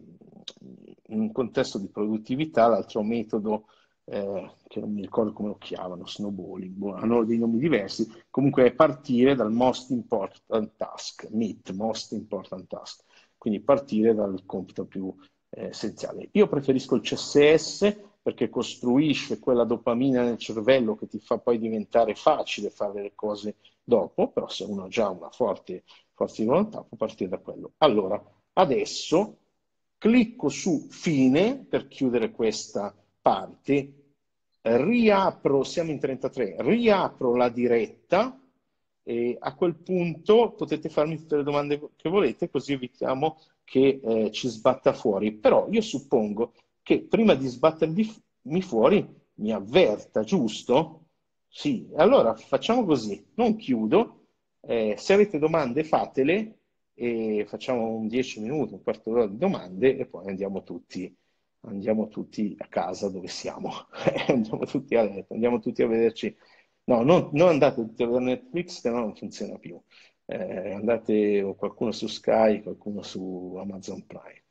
in un contesto di produttività, l'altro metodo eh, che non mi ricordo come lo chiamano, snowballing, boh, hanno dei nomi diversi, comunque è partire dal most important task, MIT, most important task, quindi partire dal compito più eh, essenziale. Io preferisco il CSS perché costruisce quella dopamina nel cervello che ti fa poi diventare facile fare le cose dopo, però se uno ha già una forte forza di volontà può partire da quello. Allora, adesso clicco su fine per chiudere questa parte, riapro, siamo in 33, riapro la diretta e a quel punto potete farmi tutte le domande che volete, così evitiamo che eh, ci sbatta fuori. Però io suppongo che prima di sbattermi fuori mi avverta, giusto? Sì, allora facciamo così, non chiudo, eh, se avete domande fatele e facciamo un 10 minuti, un quarto d'ora di domande e poi andiamo tutti andiamo tutti a casa dove siamo, andiamo tutti a letto, andiamo tutti a vederci No, non, non andate per Netflix, che no non funziona più. Eh, andate qualcuno su Sky, qualcuno su Amazon Prime.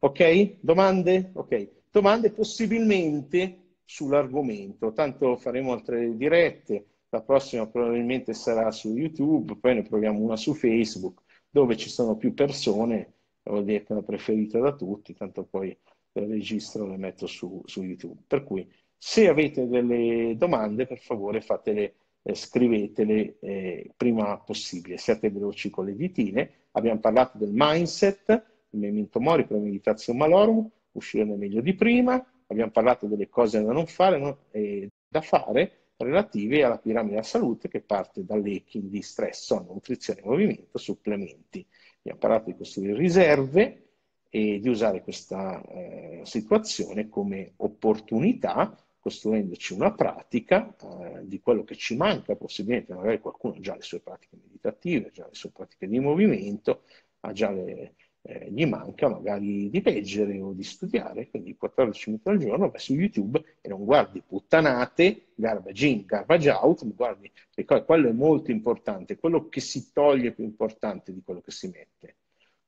Ok? Domande? Ok. Domande possibilmente sull'argomento. Tanto faremo altre dirette. La prossima probabilmente sarà su YouTube, poi ne proviamo una su Facebook, dove ci sono più persone, vuol dire che è preferita da tutti, tanto poi le registro e le metto su, su YouTube. Per cui se avete delle domande, per favore fatele, eh, scrivetele eh, prima possibile. Siate veloci con le ditine. Abbiamo parlato del mindset, il memento mori, premeditatio malorum, uscire meglio di prima. Abbiamo parlato delle cose da non fare no? e da fare relative alla piramide della salute che parte dall'hacking di stress, sonno, nutrizione, movimento, supplementi. Abbiamo parlato di costruire riserve e di usare questa eh, situazione come opportunità costruendoci una pratica eh, di quello che ci manca, possibilmente magari qualcuno ha già le sue pratiche meditative, ha già le sue pratiche di movimento, ha già le, eh, gli manca magari di leggere o di studiare, quindi 14 minuti al giorno vai su YouTube e non guardi puttanate, garbage in, garbage out, guardi quello è molto importante, quello che si toglie è più importante di quello che si mette.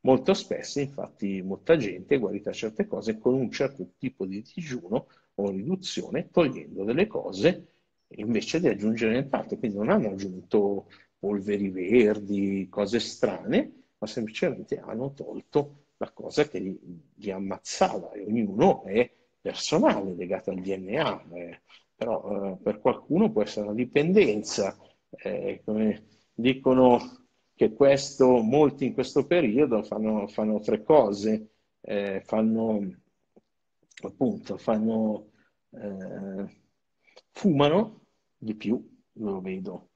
Molto spesso, infatti, molta gente è guarita certe cose con un certo tipo di digiuno o riduzione, togliendo delle cose invece di aggiungere nient'altro. Quindi non hanno aggiunto polveri verdi, cose strane, ma semplicemente hanno tolto la cosa che li, li ammazzava e ognuno è personale, legato al DNA. Eh, però eh, per qualcuno può essere una dipendenza, eh, come dicono che questo, molti in questo periodo fanno, fanno tre cose, eh, fanno appunto, fanno, eh, fumano di più, lo vedo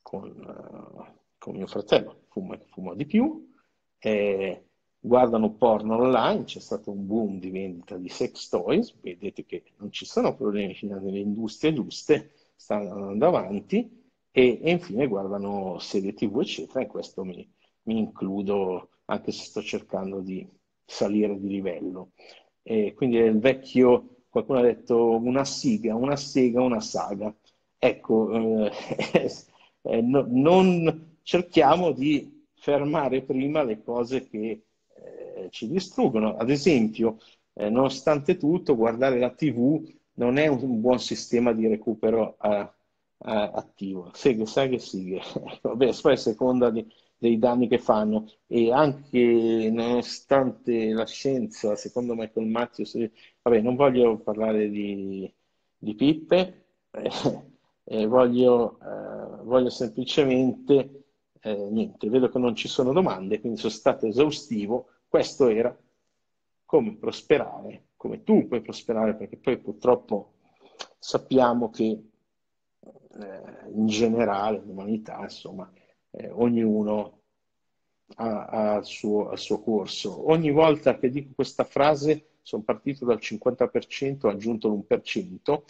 con, uh, con mio fratello, fuma, fuma di più, eh, guardano porno online, c'è stato un boom di vendita di sex toys, vedete che non ci sono problemi nelle industrie giuste, stanno andando avanti, e, e infine guardano serie tv, eccetera, e questo mi, mi includo anche se sto cercando di salire di livello. E quindi è il vecchio, qualcuno ha detto una siga, una sega, una saga. Ecco, eh, eh, no, non cerchiamo di fermare prima le cose che eh, ci distruggono. Ad esempio, eh, nonostante tutto, guardare la TV non è un buon sistema di recupero a, attivo. Seghe, seghe, seghe. Vabbè, poi a seconda di, dei danni che fanno e anche nonostante la scienza, secondo Michael Matthews, vabbè, non voglio parlare di, di pippe, eh, eh, voglio, eh, voglio, semplicemente, eh, niente, vedo che non ci sono domande, quindi sono stato esaustivo. Questo era come prosperare, come tu puoi prosperare, perché poi purtroppo sappiamo che eh, in generale, l'umanità, insomma, eh, ognuno ha, ha il, suo, il, suo, corso. Ogni volta che dico questa frase sono partito dal 50%, ho aggiunto l'1%,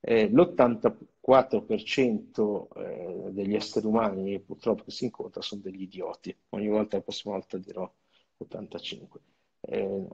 eh, l'84% eh, degli esseri umani purtroppo che si incontra sono degli idioti. Ogni volta, la prossima volta dirò 85%. Eh,